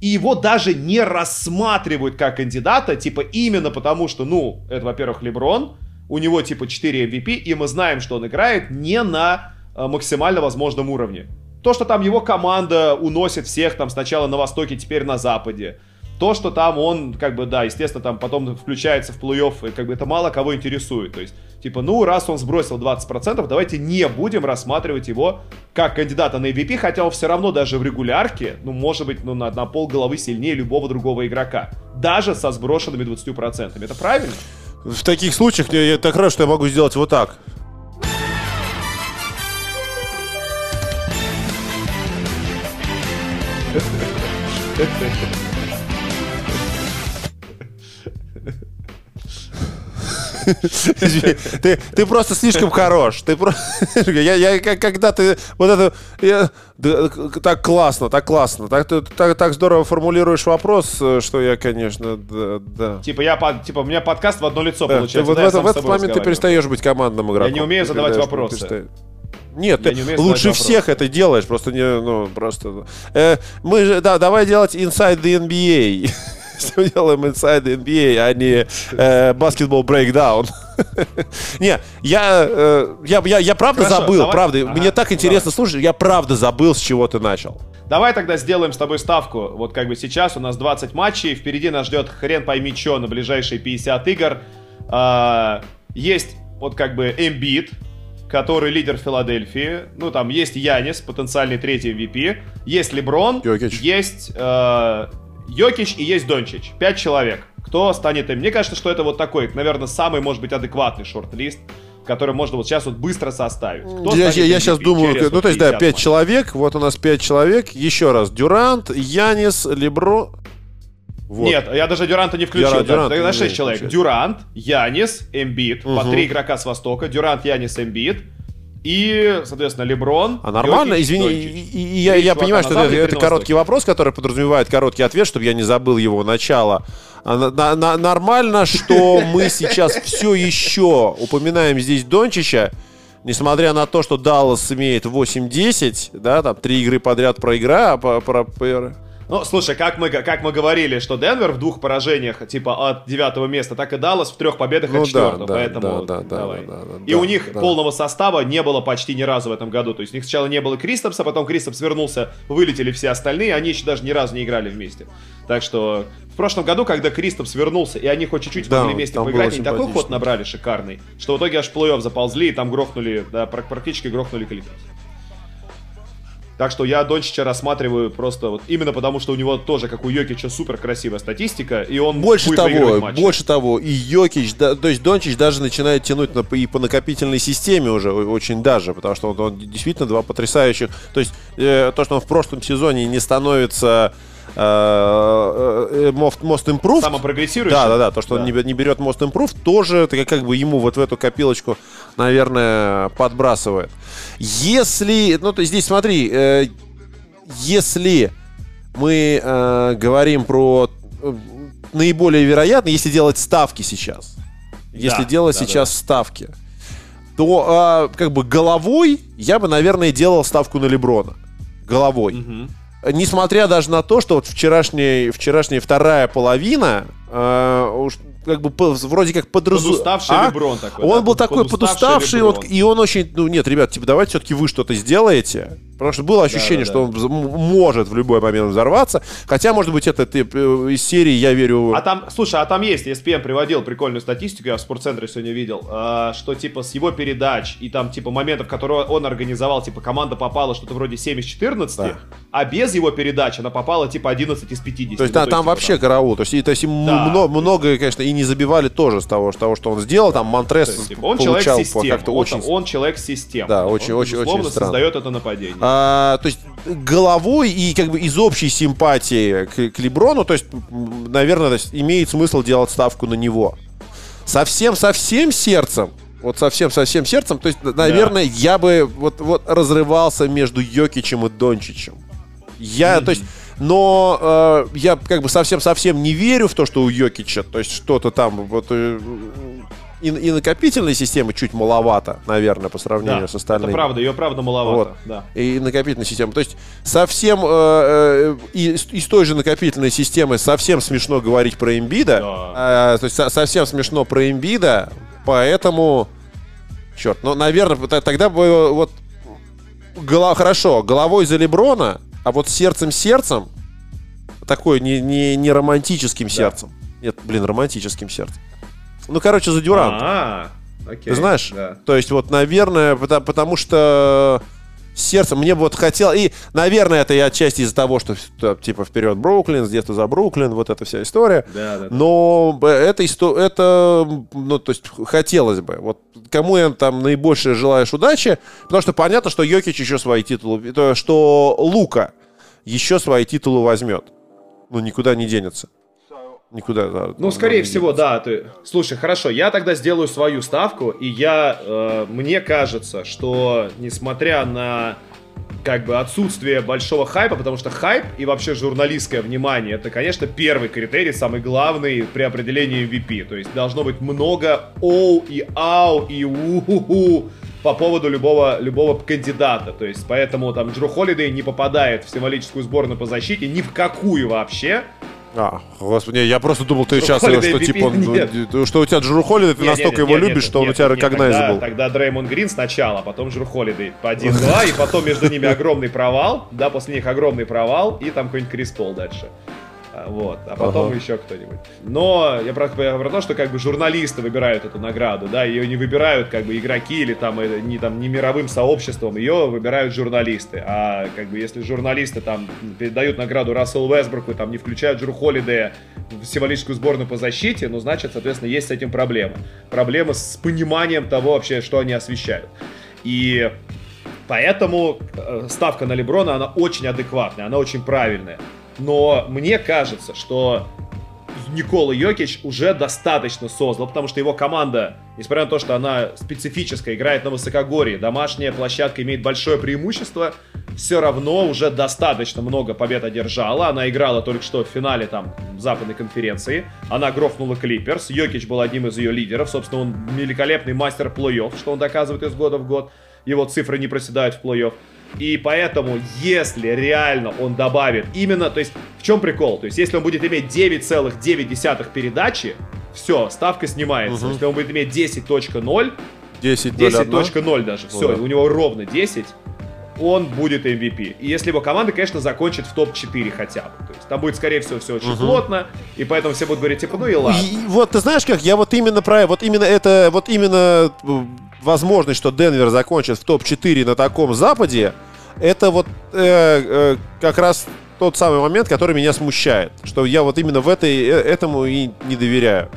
и его даже не рассматривают как кандидата, типа именно потому, что, ну, это, во-первых, Леброн, у него типа 4 MVP, и мы знаем, что он играет не на э, максимально возможном уровне. То, что там его команда уносит всех там сначала на Востоке, теперь на Западе. То, что там он, как бы, да, естественно, там потом включается в плей-офф, и как бы это мало кого интересует. То есть Типа, ну, раз он сбросил 20%, давайте не будем рассматривать его как кандидата на MVP, хотя он все равно даже в регулярке, ну, может быть, ну, на, на пол головы сильнее любого другого игрока. Даже со сброшенными 20%. Это правильно? В таких случаях я, я так рад, что я могу сделать вот так. Ты, ты просто слишком хорош. Ты про... я, я, когда ты вот это... Я, так классно, так классно. Так, ты, так, так здорово формулируешь вопрос, что я, конечно, да. да. Типа, я, типа, у меня подкаст в одно лицо да, получается. Ты, вот да, в, в этот момент ты перестаешь быть командным игроком. Я не умею задавать вопросы. Нет, ты лучше всех это делаешь, просто не, ну, просто. Э, мы же, да, давай делать Inside the NBA мы делаем Inside NBA, а не э, Basketball Breakdown. не, я, э, я, я, я правда Хорошо, забыл, давай. правда. Ага, Мне так интересно давай. слушать, я правда забыл, с чего ты начал. Давай тогда сделаем с тобой ставку. Вот как бы сейчас у нас 20 матчей, впереди нас ждет хрен пойми что на ближайшие 50 игр. А, есть вот как бы Embiid, который лидер Филадельфии. Ну, там есть Янис, потенциальный третий MVP. Есть Леброн. Йокич. Есть э, Йокич и есть Дончич. Пять человек. Кто станет им? Мне кажется, что это вот такой, наверное, самый, может быть, адекватный шорт-лист который можно вот сейчас вот быстро составить. Кто я, я, я сейчас думаю, ну то есть да, пять человек, вот у нас пять человек, еще раз, Дюрант, Янис, Лебро, вот. Нет, я даже Дюранта не включил. Дюрант, Дюрант, Тогда 6 человек. Дюрант, Янис, Эмбит. Угу. По три игрока с Востока. Дюрант, Янис, Эмбит. И, соответственно, Леброн. А нормально, Йокич, извини, и, и, и я, я понимаю, что это, это короткий вопрос, который подразумевает короткий ответ, чтобы я не забыл его начало. А, на, на, нормально, что мы сейчас все еще упоминаем здесь Дончича, несмотря на то, что Даллас имеет 8-10, да, там три игры подряд проигра, про, про, про, Ну, слушай, как мы, как мы говорили, что Денвер в двух поражениях, типа, от девятого места, так и Даллас в трех победах Ну от четвертого, да, поэтому да, да, давай. да, да, да, и да, у них да. полного состава не было почти ни разу в этом году. То есть у них сначала не было Кристопса, потом Кристопс вернулся, вылетели все остальные, они еще даже ни разу не играли вместе. Так что в прошлом году, когда Кристопс вернулся, и они хоть чуть-чуть Да, могли вместе поиграть, они такой ход набрали шикарный, что в итоге аж в плей-офф заползли, и там грохнули, да, пр- практически грохнули Клиперс. Так что я Дончича рассматриваю просто вот именно потому, что у него тоже, как у Йокича, супер красивая статистика, и он Больше того, больше того, и Йокич, да, то есть Дончич даже начинает тянуть на, и по накопительной системе уже очень даже, потому что он, он действительно два потрясающих. То есть э, то, что он в прошлом сезоне не становится most, most improved, Самопрогрессирующий. да, да, да, то, что он Да. не, бе- не берет Most Improve, тоже как- как бы ему вот в эту копилочку, наверное, подбрасывает. Если, ну, то есть здесь смотри, э, если мы э, говорим про э, наиболее вероятно, если делать ставки сейчас, если Да, делать да, сейчас ставки, то а, как бы головой я бы, наверное, делал ставку на Леброна. Головой. Мгм. Несмотря даже на то, что вот вчерашняя, вчерашняя вторая половина э, уж как бы вроде как подразу... Подуставший А? Леброн такой. Он да, был такой подуставший, Леброн. вот, и он очень, ну нет, ребят, типа давайте все-таки вы что-то сделаете, потому что было ощущение, да, что он может в любой момент взорваться, хотя, может быть, это ты, э, из серии я верю. А там, слушай, а там есть, ESPN приводил прикольную статистику, я в спортцентре сегодня видел, а, что типа с его передач и там типа моментов, которые он организовал, типа команда попала что-то вроде 7 из 14, Да. а без его передач она попала типа 11 из 50. То есть Ну, там, там типа, вообще караул. То есть, и, то есть им Да. мно- много, конечно, и не забивали тоже с того, того что он сделал. Там Монтрес то есть, типа, он получал как-то очень... он человек системы. Да, очень- он, очень- очень безусловно, странно. создает это нападение. А, то есть головой и как бы из общей симпатии к, к Леброну, то есть, наверное, то есть, имеет смысл делать ставку на него. Совсем-совсем сердцем, вот совсем-совсем сердцем, то есть, наверное, я бы вот, вот разрывался между Йокичем и Дончичем. Я, то есть, но э, я как бы совсем-совсем не верю в то, что у Йокича, то есть что-то там вот э, и, и накопительной системы чуть маловато, наверное, по сравнению да, с остальными. это правда, ее правда маловато. Вот. Да. И накопительной системы. То есть совсем э, э, из, из той же накопительной системы совсем смешно говорить про Эмбида. Да. Э, то есть со- совсем смешно про Эмбида, поэтому... Черт, ну, наверное, тогда бы вот... гола- хорошо, головой за Леброна, а вот сердцем-сердцем, такой не, не, не романтическим сердцем. Нет, блин, романтическим сердцем. Ну, короче, за Дюранта. А, окей. Ты знаешь? Да. То есть вот, наверное, потому, потому что сердце мне бы вот хотел... И, наверное, это и отчасти из-за того, что э, типа вперед Бруклин, где-то за Бруклин, вот эта вся история. Да, да, да. Но это, это, ну, то есть, хотелось бы. Вот кому я там наибольше желаешь удачи, потому что понятно, что Йокич еще свои титулы, то, что Лука еще свои титулы возьмет. Ну, никуда не денется. Никуда. да, Ну, он скорее всего, да. Ты... Слушай, хорошо, я тогда сделаю свою ставку, и я, э, мне кажется, что несмотря на как бы отсутствие большого хайпа, потому что хайп и вообще журналистское внимание, это, конечно, первый критерий, самый главный при определении MVP. То есть должно быть много оу и ау и у по поводу любого, любого кандидата. То есть поэтому там Джру Холидей не попадает в символическую сборную по защите ни в какую вообще. А, господи, не, я просто думал, ты сейчас, что типа, он, ну, что у тебя Джру Холидей, ты настолько его любишь, что он у тебя нет, recognizable. Тогда, тогда Дреймонд Грин сначала, потом Джру Холидей по 1-2, и потом между ними огромный провал, да, после них огромный провал, и там какой-нибудь Крис Пол дальше. А, Вот, а потом Ага. еще кто-нибудь. Но я про, я про то, что как бы журналисты выбирают эту награду, да, ее не выбирают как бы игроки или там э, не, там, не мировым сообществом, ее выбирают журналисты. А как бы если журналисты там передают награду Расселу Вестбруку, там не включают Джру Холидея в символическую сборную по защите, ну, значит, соответственно, есть с этим проблема. Проблема с пониманием того вообще, что они освещают. И Поэтому э, ставка на Леброна, она очень адекватная, она очень правильная. Но мне кажется, что Никола Йокич уже достаточно создал, потому что его команда, несмотря на то, что она специфическая, играет на высокогорье, домашняя площадка имеет большое преимущество, все равно уже достаточно много побед одержала. Она играла только что в финале там западной конференции. Она грохнула Клиперс. Йокич был одним из ее лидеров. Собственно, он великолепный мастер плей-офф, что он доказывает из года в год. Его цифры не проседают в плей-офф. И поэтому, если реально он добавит именно, то есть в чем прикол? То есть если он будет иметь 9,9 передачи, все, ставка снимается. Угу. Если он будет иметь 10.0, 10.0 10 даже, все, ну, да. у него ровно 10, он будет MVP. И если его команда, конечно, закончит в топ-4 хотя бы. То есть там будет, скорее всего, все очень угу. плотно, и поэтому все будут говорить, типа, ну и ладно. И, вот, ты знаешь как, я вот именно про, вот именно это, вот именно возможность, что Денвер закончит в топ-4 на таком западе, это вот э, э, как раз тот самый момент, который меня смущает. Что я вот именно в этой, э, этому и не доверяю.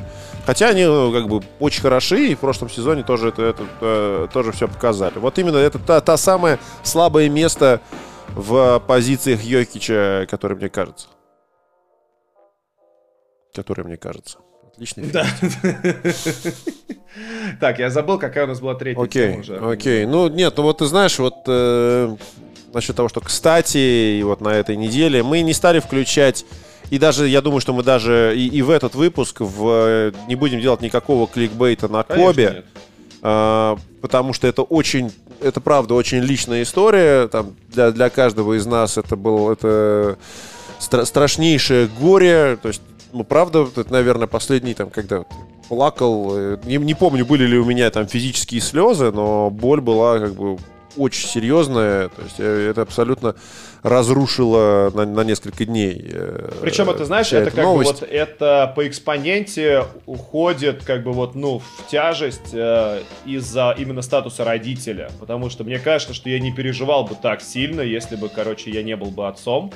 Хотя они ну, как бы очень хороши, и в прошлом сезоне тоже это, это, это тоже все показали. Вот именно это та, та самое слабое место в позициях Йокича, которое мне кажется. Которое мне кажется. Отличный Да. Так, я забыл, какая у нас была третья окей, тема уже. Окей, ну нет, ну вот ты знаешь, вот э, насчет того, что, кстати, и вот на этой неделе мы не стали включать и даже, я думаю, что мы даже и, и в этот выпуск в, не будем делать никакого кликбейта на Кобе. А, потому что это очень, это правда очень личная история. Там для, для каждого из нас это было это стра- страшнейшее горе. То есть, ну, правда, это, наверное, последний там, когда плакал. Э, не, не помню, были ли у меня там физические слезы, но боль была как бы очень серьезная. То есть э, это абсолютно разрушило на, на несколько дней. Э, Причем это, знаешь, это как новость. бы вот это по экспоненте уходит как бы вот, ну, в тяжесть э, из-за именно статуса родителя. Потому что мне кажется, что я не переживал бы так сильно, если бы, короче, я не был бы отцом.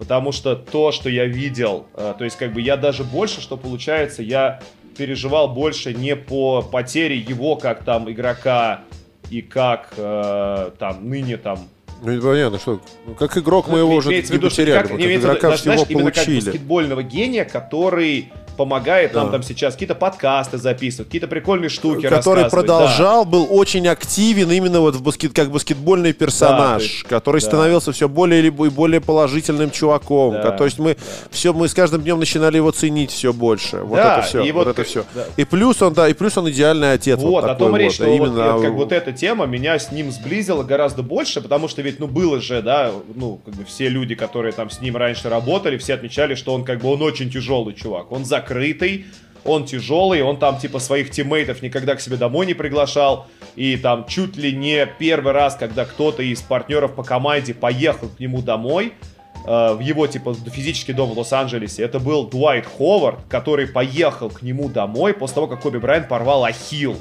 Потому что то, что я видел, э, то есть как бы я даже больше, что получается, я переживал больше не по потере его как там игрока и как э, там ныне там ну, понятно, что ну, как игрок мы его уже не потеряли, как, как игрока всего знаешь, получили. Именно как баскетбольного гения, который помогает да. нам там сейчас какие-то подкасты записывать, какие-то прикольные штуки Который продолжал, да. был очень активен именно вот в баскет, как баскетбольный персонаж, да, есть, который да. становился все более и более положительным чуваком. Да, то есть мы да. все, мы с каждым днем начинали его ценить все больше. Вот да, это все. И вот, вот это все. Да. И плюс он, да, и плюс он идеальный отец. Вот, вот о том речь, вот, что именно... вот, как вот эта тема меня с ним сблизила гораздо больше, потому что ведь, ну, было же, да, ну, как бы все люди, которые там с ним раньше работали, все отмечали, что он как бы он очень тяжелый чувак. Он закрыт закрытый, он тяжелый, он там типа своих тиммейтов никогда к себе домой не приглашал. И там чуть ли не первый раз, когда кто-то из партнеров по команде поехал к нему домой, э, в его типа физический дом в Лос-Анджелесе, это был Дуайт Ховард, который поехал к нему домой после того, как Коби Брайант порвал ахилл.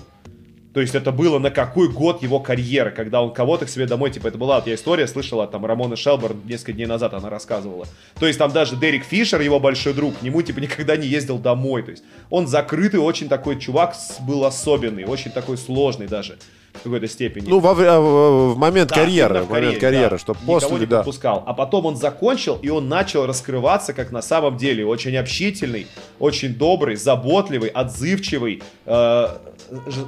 То есть это было на какой год его карьеры, когда он кого-то к себе домой, типа, это была вот я история, слышала, там, Рамона Шелберн несколько дней назад она рассказывала. То есть там даже Дерек Фишер, его большой друг, к нему, типа, никогда не ездил домой. То есть он закрытый, очень такой чувак был особенный, очень такой сложный даже какой-то степени. Ну, во, в, в момент да, карьеры, в момент карьеры, да. что после, Никого не да. подпускал. А потом он закончил, и он начал раскрываться, как на самом деле, очень общительный, очень добрый, заботливый, отзывчивый, э,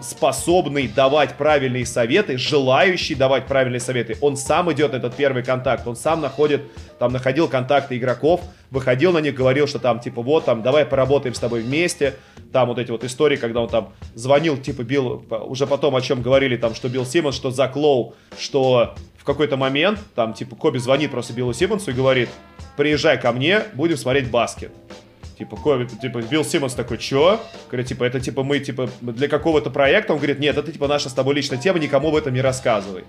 способный давать правильные советы, желающий давать правильные советы. Он сам идет на этот первый контакт, он сам находит, там, находил контакты игроков, выходил на них, говорил, что там, типа, вот, там, давай поработаем с тобой вместе. Там вот эти вот истории, когда он там звонил, типа, бил, уже потом о чем говорили, там, что Билл Симмонс, что Зак Лоу, что в какой-то момент, там, типа, Коби звонит просто Биллу Симмонсу и говорит, приезжай ко мне, будем смотреть баскет. Типа, Коби, типа, Билл Симмонс такой, чё? Говорит, типа, это, типа, мы, типа, для какого-то проекта. Он говорит, нет, это, типа, наша с тобой личная тема, никому об этом не рассказывай.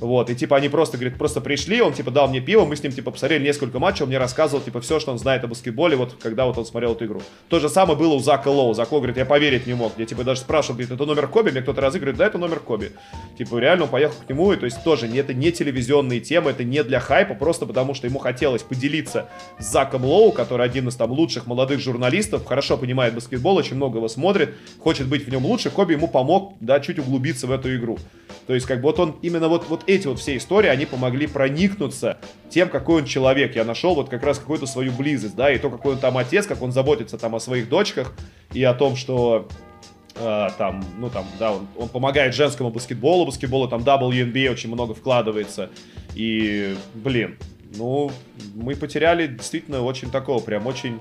Вот, и типа они просто, говорит, просто пришли, он типа дал мне пиво, мы с ним типа посмотрели несколько матчей, он мне рассказывал типа все, что он знает о баскетболе, вот когда вот он смотрел эту игру. То же самое было у Зака Лоу. Зак говорит, я поверить не мог. Я типа даже спрашивал, говорит, это номер Коби, мне кто-то разыгрывает, да, это номер Коби. Типа реально он поехал к нему, и то есть тоже это не телевизионные темы, это не для хайпа, просто потому что ему хотелось поделиться с Заком Лоу, который один из там лучших молодых журналистов, хорошо понимает баскетбол, очень много его смотрит, хочет быть в нем лучше, Коби ему помог, да, чуть углубиться в эту игру. То есть как бы вот он именно вот, вот эти вот все истории, они помогли проникнуться тем, какой он человек. Я нашел вот как раз какую-то свою близость, да, и то, какой он там отец, как он заботится там о своих дочках, и о том, что э, там, ну там, да, он, он помогает женскому баскетболу, баскетболу там WNBA очень много вкладывается, и, блин, ну, мы потеряли действительно очень такого, прям очень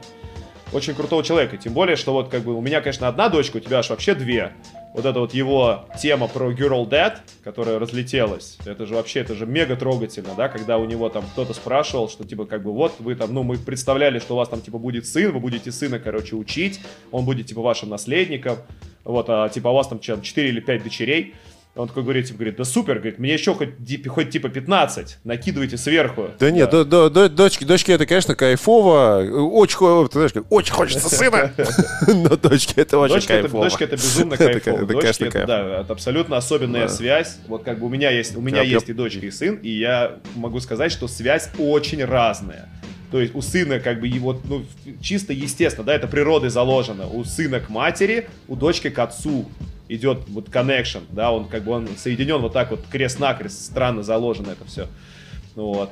очень крутого человека. Тем более, что вот как бы у меня, конечно, одна дочка, у тебя аж вообще две. вот эта вот его тема про Girl Dad, которая разлетелась, это же вообще, это же мега трогательно, да, когда у него там кто-то спрашивал, что типа как бы вот вы там, ну мы представляли, что у вас там типа будет сын, вы будете сына, короче, учить, он будет типа вашим наследником, вот, а типа у вас там 4 или 5 дочерей, он такой говорит, типа, говорит, да супер, говорит, мне еще хоть, хоть типа 15, накидывайте сверху. Да нет, да. До, до, дочки, дочки это, конечно, кайфово, очень, ты знаешь, очень хочется сына, но дочки это очень дочки кайфово. Это, дочки это безумно кайфово. Это, дочки это, да, это абсолютно особенная да. связь. Вот как бы у меня есть, у меня я, есть я... и дочка, и сын, и я могу сказать, что связь очень разная. То есть у сына как бы его, ну, чисто естественно, да, это природой заложено. У сына к матери, у дочки к отцу идет вот connection, да, он как бы он соединен вот так вот крест-накрест, странно заложено это все. Вот.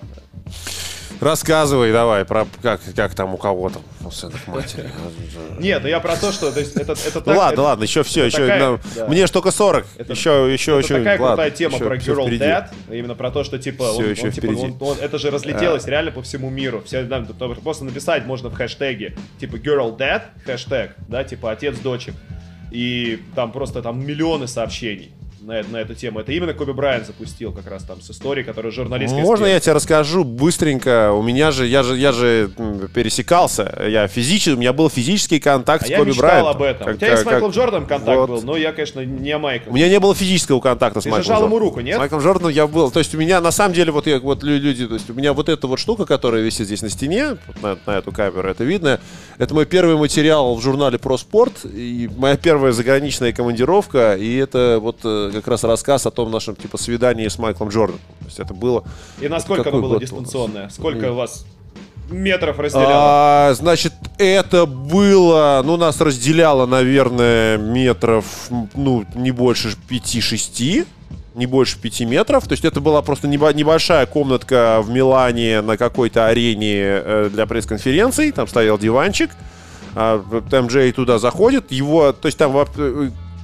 Рассказывай давай про как, как там у кого там у сынов матери. Нет, ну я про то, что то есть, это, это так, ладно, это, ладно, еще все, еще такая, на, да. мне же только 40. Это, еще, еще, это еще. такая ладно, крутая тема еще, про Girl Dad, именно про то, что типа, все он, еще он, типа он, он, это же разлетелось а. реально по всему миру. Все, да, просто написать можно в хэштеге типа Girl Dad, хэштег, да, типа отец дочек. И там просто там миллионы сообщений на, на эту тему. Это именно Коби Брайан запустил как раз там с историей, которую журналист. Можно я тебе расскажу быстренько? У меня же, я же, я же пересекался. Я физически, у меня был физический контакт а с Коби Брайантом. об этом. Как, у тебя как, с Майклом как... Джорданом контакт вот. был, но я, конечно, не о Майкле. У меня не было физического контакта Ты с Майклом Ты жал ему руку, нет? С Майклом Джорданом я был. То есть у меня, на самом деле, вот, я, вот люди, то есть у меня вот эта вот штука, которая висит здесь на стене, на, на эту камеру, это видно. Это мой первый материал в журнале про спорт и моя первая заграничная командировка, и это вот э, как раз рассказ о том нашем типа свидании с Майклом Джорданом. То есть это было. И насколько оно было дистанционное? Сколько у вас метров разделяло? А, значит, это было, ну, нас разделяло, наверное, метров, ну, не больше 5-6 не больше 5 метров. То есть это была просто небольшая комнатка в Милане на какой-то арене э, для пресс-конференций. Там стоял диванчик. А, МД туда заходит. Его, то есть там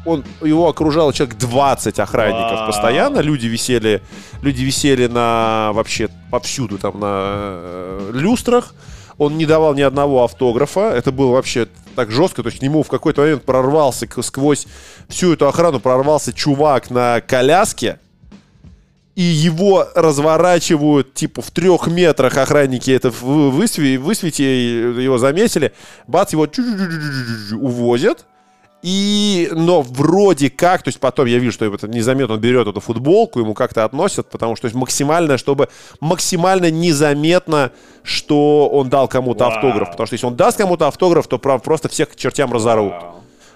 он, его окружало человек 20 охранников Вау. постоянно. Люди висели, люди висели на вообще повсюду там на э, люстрах. Он не давал ни одного автографа. Это было вообще так жестко. То есть к нему в какой-то момент прорвался сквозь всю эту охрану прорвался чувак на коляске. И его разворачивают, типа, в трех метрах охранники это высветили, высветили его заметили. Бац, его увозят. И, но вроде как, то есть потом я вижу, что это незаметно он берет эту футболку, ему как-то относят, потому что то есть максимально, чтобы максимально незаметно, что он дал кому-то автограф. Потому что если он даст кому-то автограф, то просто всех к чертям разорут.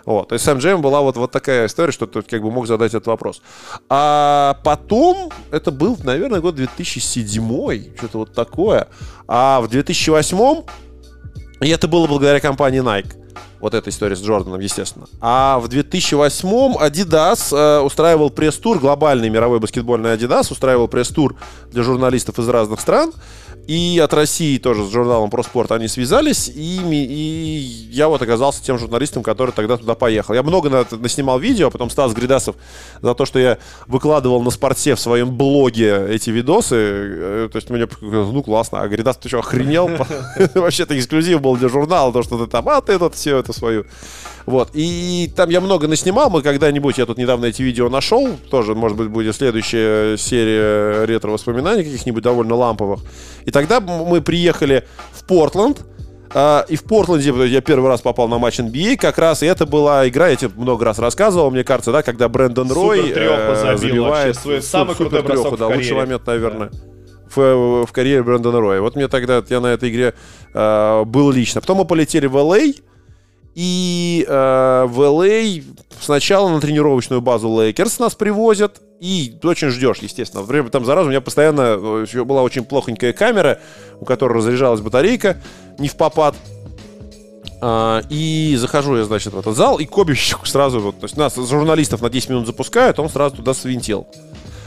Вот. То есть с MGM была вот, вот такая история, что ты как бы мог задать этот вопрос. А потом, это был, наверное, год 2007, что-то вот такое. А в 2008, и это было благодаря компании Nike. Вот эта история с Джорданом, естественно. А в 2008-м Adidas э, устраивал пресс-тур, глобальный мировой баскетбольный Adidas устраивал пресс-тур для журналистов из разных стран. И от России тоже с журналом про спорт они связались, и, и я вот оказался тем журналистом, который тогда туда поехал. Я много на, наснимал видео, а потом Стас Гридасов за то, что я выкладывал на спорте в своем блоге эти видосы. Э, то есть мне, ну классно, а Гридас, ты что, охренел? Вообще-то эксклюзив был для журнала, то, что ты там, а ты тут все это свою. Вот. И там я много наснимал. Мы когда-нибудь, я тут недавно эти видео нашел. Тоже, может быть, будет следующая серия ретро-воспоминаний каких-нибудь довольно ламповых. И тогда мы приехали в Портленд. Uh, и в Портленде я первый раз попал на матч NBA, как раз и это была игра, я тебе много раз рассказывал, мне кажется, да, когда Брэндон Рой э, забивает свой самый крутой бросок да, лучший момент, наверное. Да в, в карьере Брэндона Роя. Вот мне тогда, я на этой игре э, был лично. Потом мы полетели в L.A., и э, в LA сначала на тренировочную базу Лейкерс нас привозят, и ты очень ждешь, естественно. Время там зараза у меня постоянно э, была очень плохонькая камера, у которой разряжалась батарейка, невпопад. А, и захожу я, значит, в этот зал, и Коби сразу, вот, то есть нас, журналистов на 10 минут запускают, он сразу туда свинтил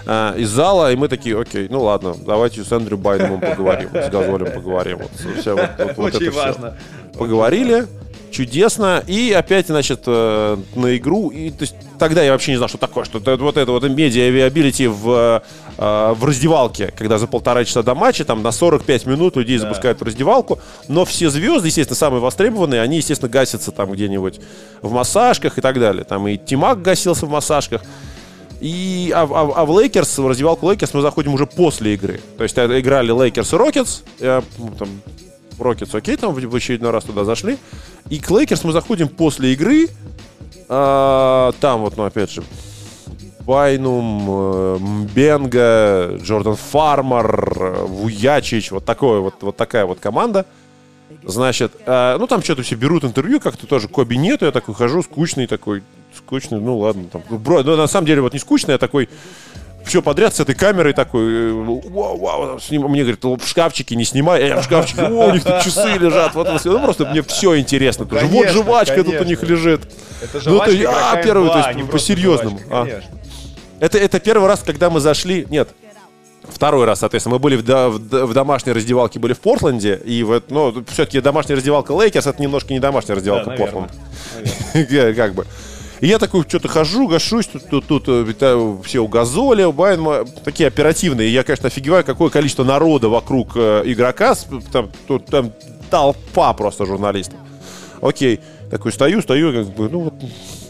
а, из зала, и мы такие, окей, ну ладно, давайте с Эндрю Байнумом поговорим, с Газолем поговорим. Вот, все, вот, вот, вот Очень важно. Все. Поговорили, чудесно. И опять, значит, э, на игру. И, то есть, тогда я вообще не знал, что такое, что это, вот это вот media availability в, э, в раздевалке, когда за полтора часа до матча, там на 45 минут людей да. запускают в раздевалку. Но все звезды, естественно, самые востребованные, они, естественно, гасятся там где-нибудь в массажках и так далее. Там и Ти-Мак гасился в массажках. И, а, а, а в Лейкерс, в раздевалку Лейкерс мы заходим уже после игры. То есть э, играли Лейкерс и Рокетс. Ну, там, Рокетс, окей, там в очередной раз туда зашли. И к Лейкерс мы заходим после игры. А, там вот, ну, опять же, Байнум, э, Мбенга, Джордан Фармер, Вуячич, вот, такое, вот, вот такая вот команда. Значит, э, ну там что-то все берут интервью, как-то тоже Коби нету, я такой хожу, скучный такой, скучный, ну ладно, там, бро, ну, на самом деле вот не скучный, я такой, все подряд с этой камерой такой, э, вау, вау, сним... мне говорит, в шкафчике не снимай, я в шкафчике, о, у них тут часы лежат, вот, ну просто мне все интересно, тоже. вот жвачка конечно. тут у них лежит. Это жвачка, ну, то, а, первый, то есть по-серьезному. А. Это, это первый раз, когда мы зашли, нет, Второй раз, соответственно, мы были в, в, в домашней раздевалке, были в Портленде, и вот, ну, все-таки домашняя раздевалка Лейкерс, это немножко не домашняя раздевалка да, Портленд. Как бы. И я такой что-то хожу, гашусь, тут, тут, тут э, все у Газоли, у Байнма, такие оперативные. Я, конечно, офигеваю, какое количество народа вокруг э, игрока, там, тут, там толпа просто журналистов. Окей, такой стою, стою, как бы, ну вот,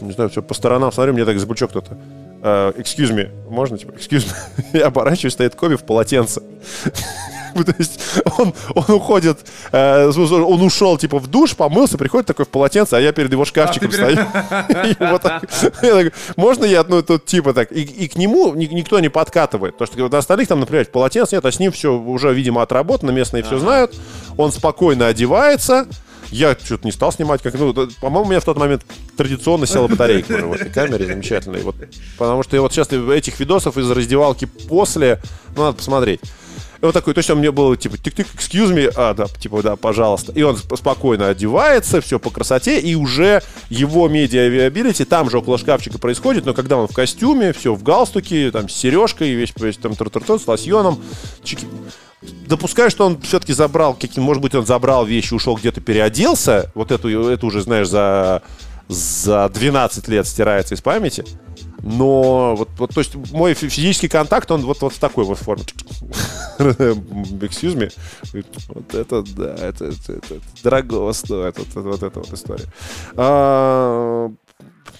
не знаю, все по сторонам смотрю, мне так за плечо кто-то. Uh, excuse me, можно, типа, excuse me? Я оборачиваюсь, стоит Коби в полотенце. То есть он, он уходит, э, он ушел типа в душ, помылся, приходит такой в полотенце, а я перед его шкафчиком а, стою. Можно я, ну, тут типа так. И к нему никто не подкатывает. Потому что на остальных там, например, полотенце нет, а с ним все уже, видимо, отработано, местные все знают. Он спокойно одевается, я что-то не стал снимать, как, ну, по-моему, у меня в тот момент традиционно села батарейка в этой камере, замечательной. Вот, потому что я вот сейчас этих видосов из раздевалки после, ну, надо посмотреть. И вот такой, то есть он мне было типа, тик-тик, excuse me, а, да, типа, да, пожалуйста. И он спокойно одевается, все по красоте, и уже его media availability там же около шкафчика происходит, но когда он в костюме, все в галстуке, там, с сережкой, весь, весь там, -тр -тр, с лосьоном, чики, Допускаю, что он все-таки забрал, каким, может быть, он забрал вещи, ушел где-то переоделся. Вот эту, это уже, знаешь, за, за 12 лет стирается из памяти. Но вот, вот, то есть мой физический контакт, он вот, вот в такой вот форме. Excuse me. Вот это, да, это, это, это дорого стоит, вот, вот эта вот история. А,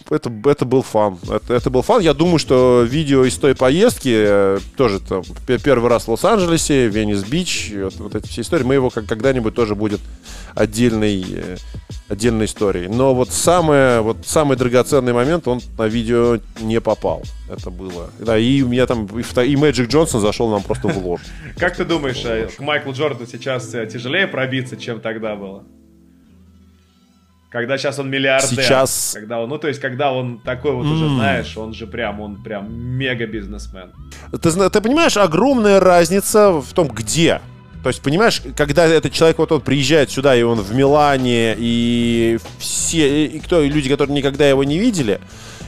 это, это был фан. Это, это был фан. Я думаю, что видео из той поездки, э, тоже там, первый раз в Лос-Анджелесе, Венес-Бич, вот, вот эти все истории, мы его как, когда-нибудь тоже будет отдельной, э, отдельной историей. Но вот, самое, вот самый драгоценный момент, он на видео не попал. Это было. Да, и у меня там и Мэджик Джонсон зашел нам просто в ложь. Как ты думаешь, э, к Майклу Джордану сейчас тяжелее пробиться, чем тогда было? Когда сейчас он миллиардер. Сейчас. Когда он, ну, то есть, когда он такой вот mm. уже, знаешь, он же прям, он прям мега-бизнесмен. Ты, ты понимаешь, огромная разница в том, где. То есть, понимаешь, когда этот человек вот он приезжает сюда, и он в Милане, и все, и кто, и люди, которые никогда его не видели,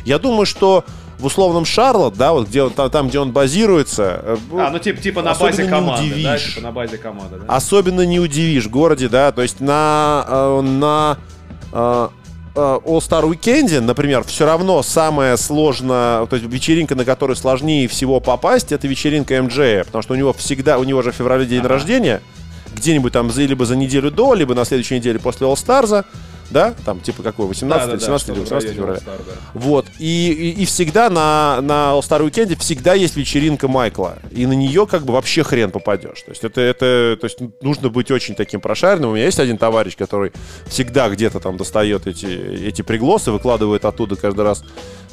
я думаю, что в условном Шарлот, да, вот где он, там, там, где он базируется. Э, а, ну типа, типа на базе команды, да, типа на базе команды, да? Особенно не удивишь в городе, да, то есть на, э, на Э, э, All-Star Weekend, например, все равно самая сложная, то есть вечеринка, на которую сложнее всего попасть, это вечеринка MJ, потому что у него всегда, у него же в феврале день ага. рождения, где-нибудь там за, либо за неделю до, либо на следующей неделе после All-Stars, да, там типа какой, 18 да, да, 17 да, или 18 февраля. Да. Вот, и, и, и всегда на, на All Star Weekend всегда есть вечеринка Майкла, и на нее как бы вообще хрен попадешь. То есть это, это то есть нужно быть очень таким прошаренным. У меня есть один товарищ, который всегда где-то там достает эти, эти приглосы, выкладывает оттуда каждый раз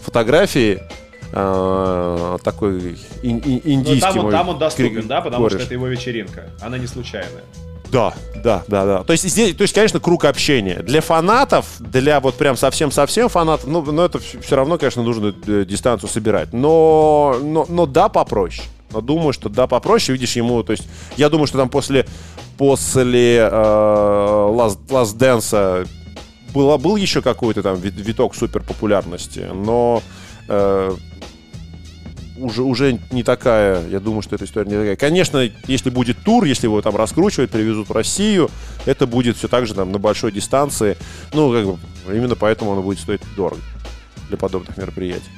фотографии, Uh, такой ин- ин- индийский Но там он, там он доступен, да, потому кореш. что это его вечеринка, она не случайная. Да, да, да, да. То есть здесь, то есть, конечно, круг общения. Для фанатов, для вот прям совсем-совсем фанатов, ну, но это все равно, конечно, нужно э, дистанцию собирать. Но, но, но да, попроще. Но думаю, что да, попроще. Видишь, ему, то есть, я думаю, что там после, после э, Last, Last Dance было, был еще какой-то там виток супер популярности, но э, уже, уже не такая, я думаю, что эта история не такая. Конечно, если будет тур, если его там раскручивают, привезут в Россию, это будет все так же там на большой дистанции. Ну, как бы, именно поэтому оно будет стоить дорого для подобных мероприятий.